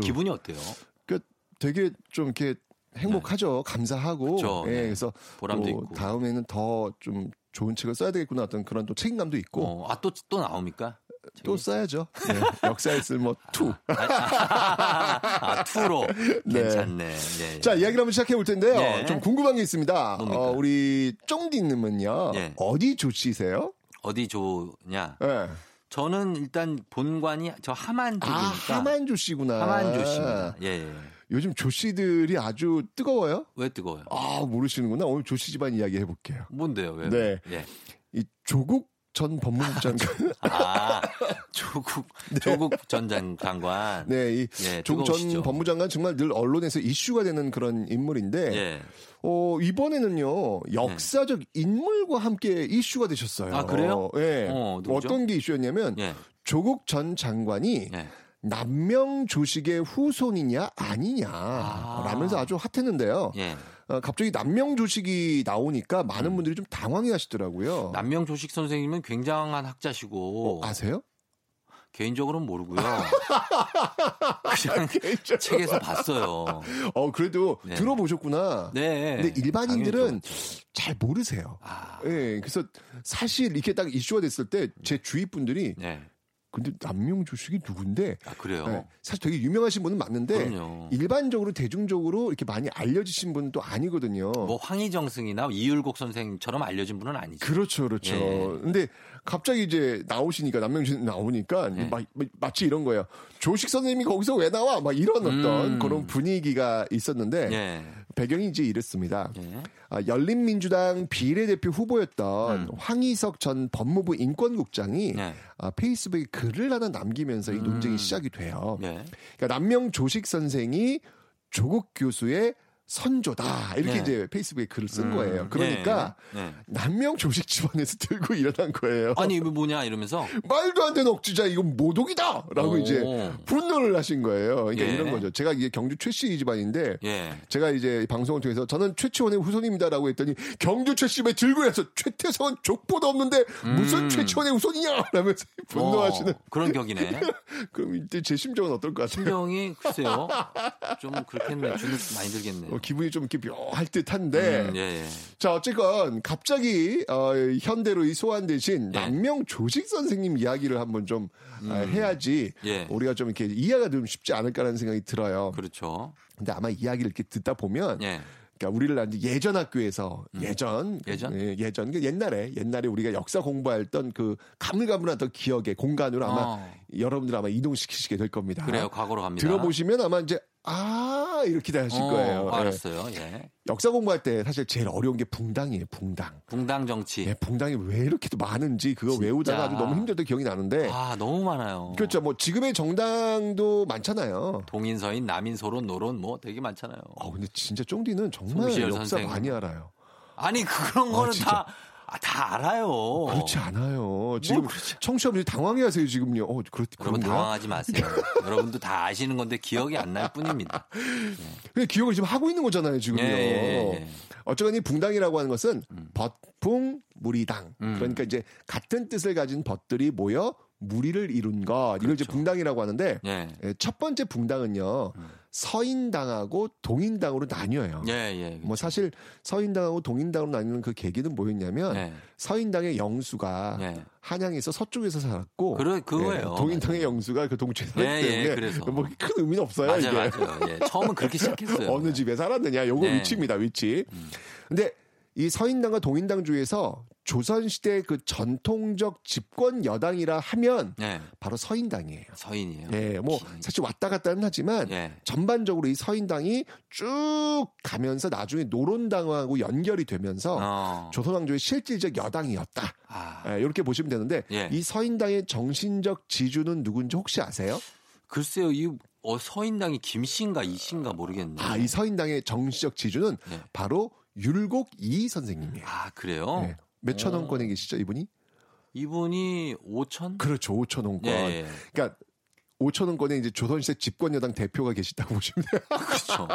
기분이 어때요? 그러니까 되게 좀 이렇게 행복하죠. 감사하고. 그렇죠. 예, 네. 그래서 보람도 또 있고. 다음에는 더 좀 좋은 책을 써야 되겠구나 어떤 그런 또 책임감도 있고 어, 아, 또, 또 나옵니까? 또 써야죠. 네, 역사의 쓸모 two. 아, two로. 네. 괜찮네. 네. 자, 이야기를 한번 시작해 볼 텐데요. 예. 좀 궁금한 게 있습니다. 뭡니까? 어, 우리 쫑디님은요. 예. 어디 조씨세요? 어디 조냐? 예. 저는 일단 본관이 저 하만 아, 쪽이니까. 하만조 씨구나. 하만조 씨입니다. 예, 예. 요즘 조씨들이 아주 뜨거워요? 왜 뜨거워요? 아, 모르시는구나. 오늘 조씨 집안 이야기 해볼게요. 뭔데요? 왜? 네. 예. 이 조국 전 법무부 장관. 아, 조국, 조국 전 장- 장관. 네, 이 예, 조국 전 뜨거우시죠. 법무장관 정말 늘 언론에서 이슈가 되는 그런 인물인데, 예. 어, 이번에는요, 역사적 인물과 함께 이슈가 되셨어요. 아, 그래요? 예. 어, 누구죠? 어떤 게 이슈였냐면, 예. 조국 전 장관이 예. 남명 조식의 후손이냐 아니냐 라면서 아 주 핫했는데요. 예. 어, 갑자기 남명 조식이 나오니까 많은 음. 분들이 좀 당황해 하시더라고요. 남명 조식 선생님은 굉장한 학자시고 어, 아세요? 개인적으로는 모르고요. 그냥 책에서 봤어요. 어, 그래도 네. 들어보셨구나. 네. 근데 일반인들은. 잘 모르세요. 아, 예, 그래서 사실 이렇게 딱 이슈가 됐을 때 제 주위 분들이 네. 근데 남명조식이 누군데? 아, 그래요? 네, 사실 되게 유명하신 분은 맞는데 그럼요. 일반적으로 대중적으로 이렇게 많이 알려지신 분은 또 아니거든요. 뭐 황희정승이나 이율곡 선생처럼 알려진 분은 아니죠. 그렇죠, 그렇죠. 예. 근데 갑자기 이제 나오시니까 남명진 나오니까 예. 마, 마치 이런 거예요. 조식 선생님이 거기서 왜 나와? 막 이런 어떤 음. 그런 분위기가 있었는데 예. 배경이 이제 이렇습니다. 예. 아, 열린민주당 비례대표 후보였던 황희석 전 법무부 인권국장이 음. 네. 아, 페이스북에 글을 하나 남기면서 이 음. 논쟁이 시작이 돼요. 예. 그러니까 남명 조식 선생이 조국 교수의 선조다 이렇게 네. 이제 페이스북에 글을 쓴 음. 거예요. 그러니까 예. 예. 남명 조식 집안에서 들고 일어난 거예요. 아니 이거 뭐냐 이러면서 말도 안 되는 억지자 이건 모독이다라고 오. 이제 분노를 하신 거예요. 그러니까 예. 이런 거죠. 제가 이게 경주 최씨 집안인데 예. 제가 이제 방송을 통해서 저는 최치원의 후손입니다라고 했더니 경주 최씨에 들고 해서 최태성은 족보도 없는데 무슨 음. 최치원의 후손이냐 라면서 분노하시는 어, 그런 격이네. 그럼 이때 제 심정은 어떨 것 같아요? 심정이 글쎄요. 좀 그렇겠네. 주눅 많이 들겠네. 어, 기분이 좀 이렇게 묘할 듯한데 음, 예, 예. 자 어쨌건 갑자기 어, 현대로 이 소환되신 예. 남명 조식 선생님 이야기를 한번 좀 아, 해야지 음. 예. 우리가 좀 이렇게 이해가 좀 쉽지 않을까라는 생각이 들어요. 그렇죠. 근데 아마 이야기를 이렇게 듣다 보면 예. 그러니까 우리를 난 예전 학교에서 예전 예전? 예, 예전 그러니까 옛날에 옛날에 우리가 역사 공부했던 그 가물가물한 어떤 기억의 공간으로 아마 어. 여러분들 아마 이동시키시게 될 겁니다. 그래요. 과거로 갑니다. 들어보시면 아마 이제 아 이렇게 하실 어, 거예요. 예. 알았어요. 예. 역사 공부할 때 사실 제일 어려운 게 붕당이에요. 붕당. 붕당 정치. 예, 붕당이 왜 이렇게 또 많은지 그거 진짜. 외우다가 아주 너무 힘들던 기억이 나는데. 아 너무 많아요. 그렇죠. 뭐 지금의 정당도 많잖아요. 동인 서인 남인 소론 노론 뭐 되게 많잖아요. 어 근데 진짜 쫑디는 정말 역사 선생. 많이 알아요. 아니 그런 거는 아. 다, 아, 다 알아요. 그렇지 않아요. 지금 청취자분들이 당황해하세요 지금요. 어, 그렇, 여러분? 당황하지 마세요. 여러분도 다 아시는 건데 기억이 안 날 뿐입니다. 근데 기억을 지금 하고 있는 거잖아요 지금요. 예, 예, 예. 어쩌건 이 붕당이라고 하는 것은 음. 벗풍 무리당. 그러니까 이제 같은 뜻을 가진 벗들이 모여 무리를 이룬 것. 이걸 이제 붕당이라고 하는데 예. 예, 첫 번째 붕당은요. 서인당하고 동인당으로 나뉘어요. 예, 예. 뭐 사실 서인당하고 동인당으로 나뉘는 그 계기는 뭐였냐면 예. 서인당의 영수가 예. 한양에서 서쪽에서 살았고 그래, 그거예요. 예, 동인당의 영수가 그 동쪽에 살았기 예, 예, 때문에 그래서. 뭐 큰 의미는 없어요. 맞아요, 이게. 맞아요. 예. 처음은 그렇게 시작했어요. 어느 집에 살았느냐 요거 네. 음. 위치입니다 위치. 근데 이 서인당과 동인당 중에서 조선시대 그 전통적 집권 여당이라 하면 예. 바로 서인당이에요. 서인이에요. 예, 뭐 사실 왔다 갔다는 하지만 예. 전반적으로 이 서인당이 쭉 가면서 나중에 노론당하고 연결이 되면서 어. 조선왕조의 실질적 여당이었다. 아, 예, 이렇게 보시면 되는데 예. 이 서인당의 정신적 지주는 누군지 혹시 아세요? 글쎄요, 이 어, 서인당이 김씨인가 이씨인가 모르겠네. 아, 이 서인당의 정치적 지주는 네. 바로 율곡 이 선생님이에요. 아, 그래요? 네. 몇천 원권에 계시죠, 이분이? 이분이 5천? 그렇죠, 5천 원권. 예, 예. 그러니까 5천 원권에 이제 조선시대 집권 여당 대표가 계시다고 보시면 돼요. 그렇죠.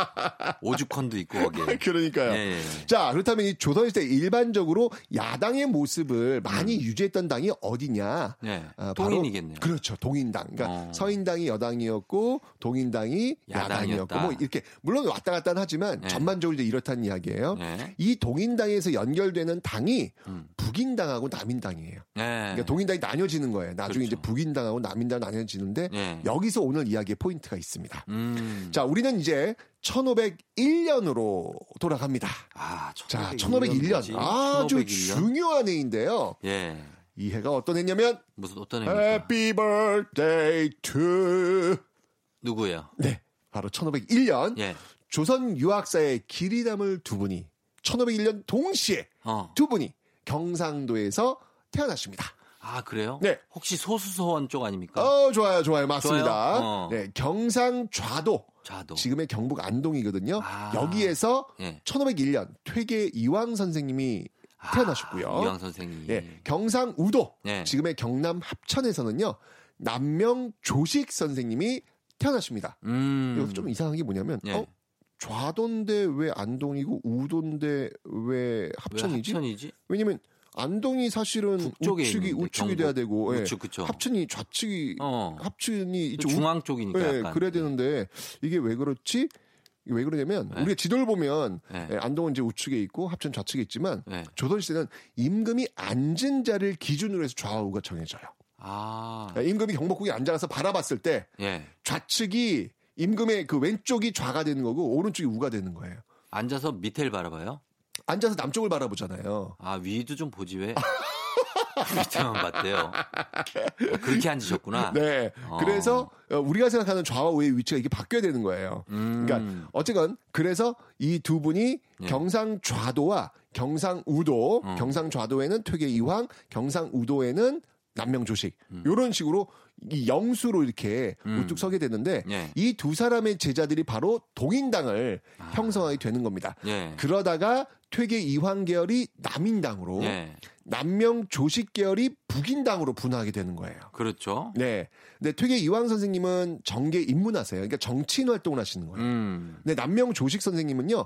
오죽헌도 있고 거기에. 그러니까요. 예, 예. 자, 그렇다면 이 조선시대 일반적으로 야당의 모습을 많이 유지했던 당이 어디냐? 예. 아, 바로- 동인이겠네요. 그렇죠. 동인당. 그러니까 어. 서인당이 여당이었고 동인당이 야당이었고 야당이었다. 뭐 이렇게 물론 왔다 갔다 하지만 네. 전반적으로 이제 이렇다는 이야기예요. 네. 이 동인당에서 연결되는 당이 음. 북인당하고 남인당이에요. 예. 그러니까 동인당이 나뉘어지는 거예요. 나중에 그렇죠. 이제 북인당하고 남인당 나뉘어지는데 예. 여기서 오늘 이야기의 포인트가 있습니다. 음. 자, 우리는 이제 1501년으로 돌아갑니다. 아, 자, 1501 1501년. 아주 1501년? 중요한 해인데요. 예. 이 해가 어떤 해냐면 무슨 어떤 해입니까? Happy birthday to 누구예요? 네. 바로 1501년 예. 조선 유학사의 길이 남을 두 분이 1501년 동시에 어. 두 분이 경상도에서 태어나십니다. 아, 그래요? 네. 혹시 소수소원 쪽 아닙니까? 어, 좋아요, 좋아요. 맞습니다. 좋아요? 어. 네, 경상 좌도. 좌도. 지금의 경북 안동이거든요. 아. 여기에서 예. 1501년 퇴계 이왕 선생님이 태어나셨고요. 아, 이왕 선생님. 예, 경상 우도. 예. 지금의 경남 합천에서는요. 남명 조식 선생님이 태어나십니다. 음. 여기서 좀 이상한 게 뭐냐면 예. 어? 좌도인데 왜 안동이고 우도인데 왜 합천이지? 왜 합천이지? 왜냐면 안동이 사실은 북쪽에 우측이 우측이. 돼야 되고 예. 우측, 그쵸. 합천이 좌측이 어. 합천이 이쪽 중앙 쪽이니까 예, 약간. 그래야 되는데 이게 왜 그렇지? 왜 그러냐면 네. 우리가 지도를 보면 네. 예, 안동은 이제 우측에 있고 합천 좌측에 있지만 네. 조선 시대는 임금이 앉은 자를 기준으로 해서 좌우가 정해져요. 아, 임금이 경복궁에 앉아서 바라봤을 때 예. 좌측이 임금의 그 왼쪽이 좌가 되는 거고 오른쪽이 우가 되는 거예요. 앉아서 밑에를 바라봐요? 앉아서 남쪽을 바라보잖아요. 아, 위도 좀 보지 왜? 밑에만 봤대요. 어, 그렇게 앉으셨구나. 네. 어. 그래서 어, 우리가 생각하는 좌와 우의 위치가 이렇게 바뀌어야 되는 거예요. 음. 그러니까 어쨌건 그래서 이 두 분이 예. 경상좌도와 경상우도, 어. 경상좌도에는 퇴계 이황, 경상우도에는 남명조식 음. 이런 식으로 이 영수로 이렇게 음. 우뚝 서게 되는데 예. 이두 사람의 제자들이 바로 동인당을 형성하게 되는 겁니다. 아. 예. 그러다가 퇴계 이황 계열이 남인당으로 예. 남명 조식 계열이 북인당으로 분화하게 되는 거예요. 그렇죠. 네. 근데 퇴계 이황 선생님은 정계 입문하세요. 그러니까 정치인 활동을 하시는 거예요. 음. 근데 남명 조식 선생님은요.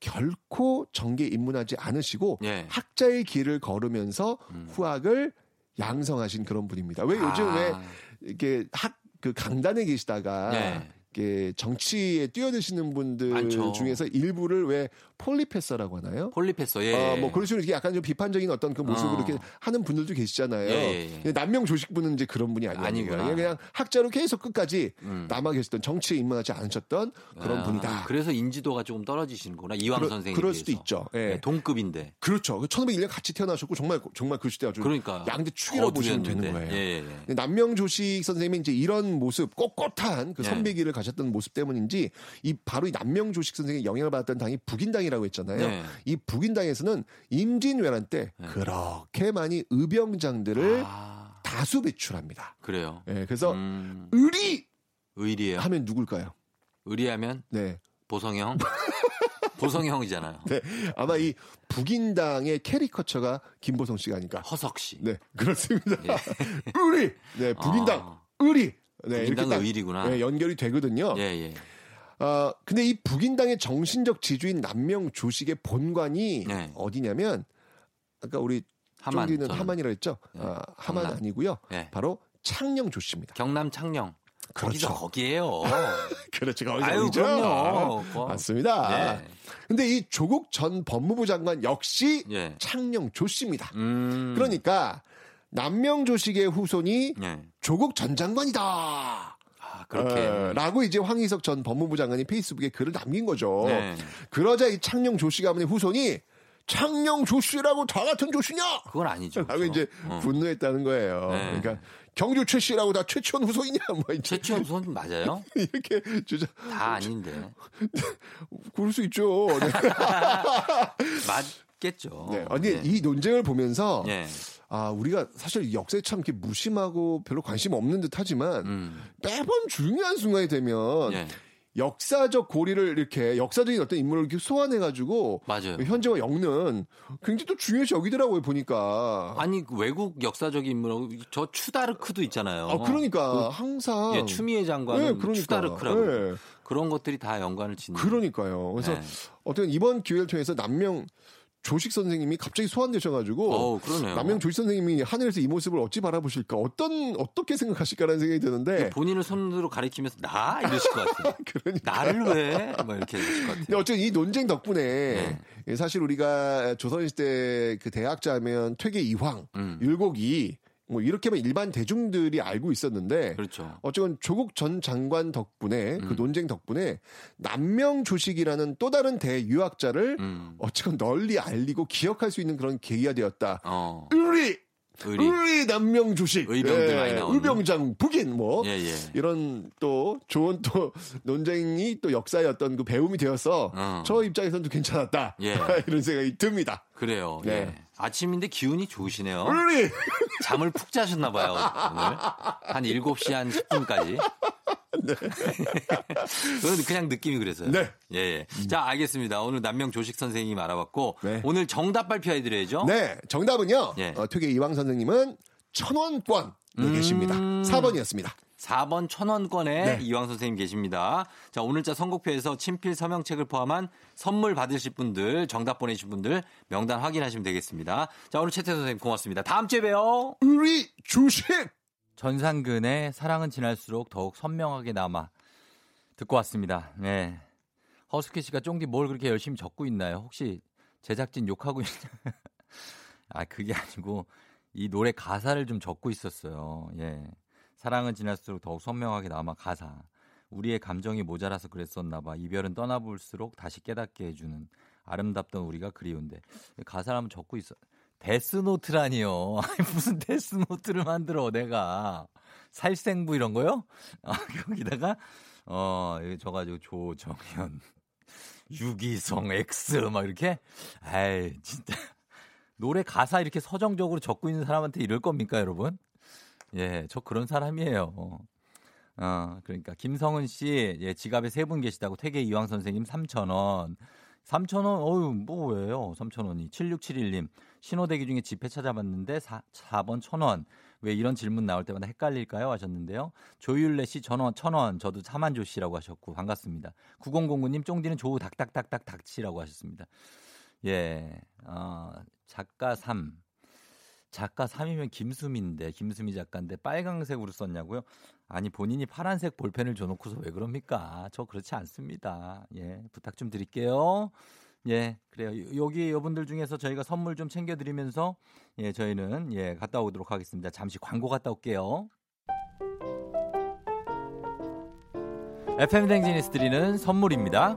결코 정계 입문하지 않으시고 예. 음. 학자의 길을 걸으면서 후학을 양성하신 그런 분입니다. 왜 요즘 아. 왜 이렇게 학 그 강단에 계시다가 네. 이렇게 정치에 뛰어드시는 분들 많죠. 중에서 일부를 왜 폴리패서라고 하나요? 폴리패서, 예. 어, 뭐 그런 식으로 약간 좀 비판적인 어떤 그 모습으로 어. 이렇게 하는 분들도 계시잖아요. 예, 예, 예. 남명 조식분은 이제 그런 분이 아니에요. 아니구나. 그냥, 학자로 계속 끝까지 음. 남아 계셨던 정치에 입문하지 않으셨던 그런 아, 분이다. 그래서 인지도가 조금 떨어지시는구나. 이황 그러- 선생님. 그럴 수도 있죠. 예. 네, 동급인데. 그렇죠. 1501년 같이 태어나셨고 정말 정말 그 시대 아주 그러니까. 양대 축이라고 보시면 되는. 거예요. 예, 예, 예. 남명 조식 선생님이 이제 이런 모습 꼿꼿한 그 네. 선배기를 가졌던 모습 때문인지 이 바로 이 남명 조식 선생의 영향을 받았던 당이 북인당이 라고 했잖아요. 네. 이 북인당에서는 임진왜란 때 그렇게 많이 의병장들을 아, 다수 배출합니다. 그래요. 예, 그래서 음, 의리 의리예요. 하면 누굴까요? 의리하면 네. 보성형. 보성형이잖아요. 네. 아마 이 북인당의 캐리커처가 김보성 씨가 아닐까. 허석 씨. 네, 그렇습니다. 예. 의리. 네, 북인당 아. 의리. 네, 딱 의리구나. 네, 연결이 되거든요. 예, 예. 아, 근데 이 북인당의 정신적 지주인 남명 조식의 본관이 네. 어디냐면 아까 우리 하만. 쫑디는. 하만이라 했죠. 네, 아, 하만 경남. 아니고요. 예. 바로 창녕 조씨입니다. 경남 창녕. 그렇죠. 거기에요. 그렇죠. 거기서 아유, 거기죠. 그럼요. 거- 맞습니다. 네. 근데 이 조국 전 법무부 장관 역시 예. 창녕 조씨입니다. 음. 그러니까 남명 조식의 후손이 예. 조국 전 장관이다. 아, 그렇게. 어, 라고 이제 황희석 전 법무부 장관이 페이스북에 글을 남긴 거죠. 네. 그러자 이 창녕 조씨 가문의 후손이 창녕 조씨라고 다 같은 조씨냐? 그건 아니죠. 라고 그렇죠? 이제 어. 분노했다는 거예요. 네. 그러니까 경주 최 씨라고 다 최치원 후손이냐? 뭐 이제 최치원 손 맞아요? 이렇게 주자. 다 아닌데. 그럴 수 있죠. 네. 맞겠죠. 네. 아니 네. 이 논쟁을 보면서 예. 아 우리가 사실 역사에 참 이렇게 무심하고 별로 관심 없는 듯하지만 음. 매번 중요한 순간이 되면 예. 역사적 고리를 이렇게 역사적인 어떤 인물을 이렇게 소환해가지고 맞아요. 현재와 엮는 굉장히 또 중요시 여기더라고요 보니까. 아니 그 외국 역사적인 인물하고 저 추다르크도 있잖아요. 아, 그러니까 항상 예, 추미애 장관은 네, 그러니까. 추다르크라고 네. 그런 것들이 다 연관을 짓는. 그러니까요. 그래서 네. 어떤 이번 기회를 통해서 남명 조식 선생님이 갑자기 소환되셔가지고 어. 남명 조식 선생님이 하늘에서 이 모습을 어찌 바라보실까 어떤 어떻게 생각하실까라는 생각이 드는데 본인을 손으로 가리키면서 나 이러실 것 같아요. 그러니까. 나를 왜? 뭐 이렇게 하실 것 같아요. 어쨌든 이 논쟁 덕분에 네. 예, 사실 우리가 조선시대 그 대학자면 퇴계 이황, 음. 율곡이 뭐 이렇게만 일반 대중들이 알고 있었는데 그렇죠. 어쨌든 조국 전 장관 덕분에 그 음. 논쟁 덕분에 남명 조식이라는 또 다른 대유학자를 음. 어쨌든 널리 알리고 기억할 수 있는 그런 계기가 되었다. 어. 의리, 의리. 의리 남명 조식, 의병들 많이 나오는. 의병장 북인 뭐 예, 예. 이런 또 좋은 또 논쟁이 또 역사의 어떤 그 배움이 되어서 어. 저 입장에서는 또 괜찮았다 예. 이런 생각이 듭니다. 그래요. 네. 예. 아침인데 기운이 좋으시네요. 의리 잠을 푹 자셨나 봐요, 오늘. 한 7시 한 10분까지. 그건 그냥 느낌이 그래서요. 네. 예, 예. 자, 알겠습니다. 오늘 남명 조식 선생님 알아봤고 네. 오늘 정답 발표해 드려야죠. 네 정답은요. 예. 어, 퇴계 이황 선생님은 천원권 네, 계십니다. 4번이었습니다. 4번 천원권에 네. 이왕 선생님 계십니다. 자, 오늘자 선곡표에서 친필 서명책을 포함한 선물 받으실 분들, 정답 보내주신 분들 명단 확인하시면 되겠습니다. 자, 오늘 최태 선생님 고맙습니다. 다음 주에 봬요. 의리 주식 전상근의 사랑은 지날수록 더욱 선명하게 남아 듣고 왔습니다. 네. 허스키 씨가 쫑디 뭘 그렇게 열심히 적고 있나요? 혹시 제작진 욕하고 있냐? 아, 그게 아니고 이 노래 가사를 좀 적고 있었어요. 예. 사랑은 지날수록 더욱 선명하게 남아 가사. 우리의 감정이 모자라서 그랬었나 봐. 이별은 떠나볼수록 다시 깨닫게 해주는 아름답던 우리가 그리운데. 가사를 한번 적고 있어. 데스노트라니요. 무슨 데스노트를 만들어, 내가. 살생부 이런 거요? 아, 거기다가, 어, 여기 적가지고 조정현, 유기성, X, 막 이렇게. 아이, 진짜. 노래 가사 이렇게 서정적으로 적고 있는 사람한테 이럴 겁니까, 여러분? 예, 저 그런 사람이에요. 어, 그러니까 김성은 씨, 예, 지갑에 세 분 계시다고 퇴계 이황 선생님 3,000원. 3,000원, 어유 뭐 왜요? 3,000원이. 7671님, 신호대기 중에 지폐 찾아봤는데 4, 4번 1,000원. 왜 이런 질문 나올 때마다 헷갈릴까요? 하셨는데요. 조율래 씨 전원 1,000원. 저도 차만조 씨라고 하셨고, 반갑습니다. 9009님, 쫑디는 조우 닥닥닥닥 닥치라고 하셨습니다. 예, 어, 작가 3. 작가 3이면 김수미인데, 김수미 작가인데 빨강색으로 썼냐고요? 아니, 본인이 파란색 볼펜을 줘놓고서 왜 그럽니까? 저 그렇지 않습니다. 예, 부탁 좀 드릴게요. 예, 그래요. 여기 여분들 중에서 저희가 선물 좀 챙겨드리면서, 예, 저희는, 예, 갔다 오도록 하겠습니다. 잠시 광고 갔다 올게요. FM 대행진에서 드리는 선물입니다.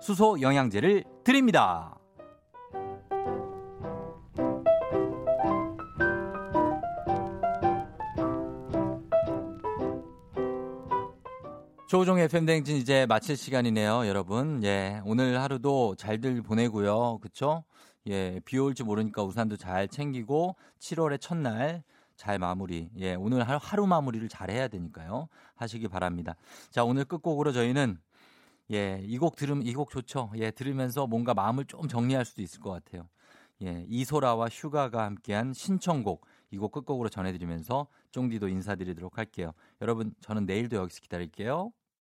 수소 영양제를 드립니다. 조종의 FM 댕진 이제 마칠 시간이네요, 여러분. 예, 오늘 하루도 잘들 보내고요. 그쵸? 예, 비 올지 모르니까 우산도 잘 챙기고 7월의 첫날 잘 마무리. 예, 오늘 하루, 하루 마무리를 잘 해야 되니까요. 하시기 바랍니다. 자, 오늘 끝곡으로 저희는 예, 이 곡 들으면 이 곡 좋죠. 예, 들으면서 뭔가 마음을 좀 정리할 수도 있을 것 같아요. 예, 이소라와 슈가가 함께한 신청곡 이 곡 끝곡으로 전해드리면서 쫑디도 인사드리도록 할게요. 여러분, 저는 내일도 여기서 기다릴게요.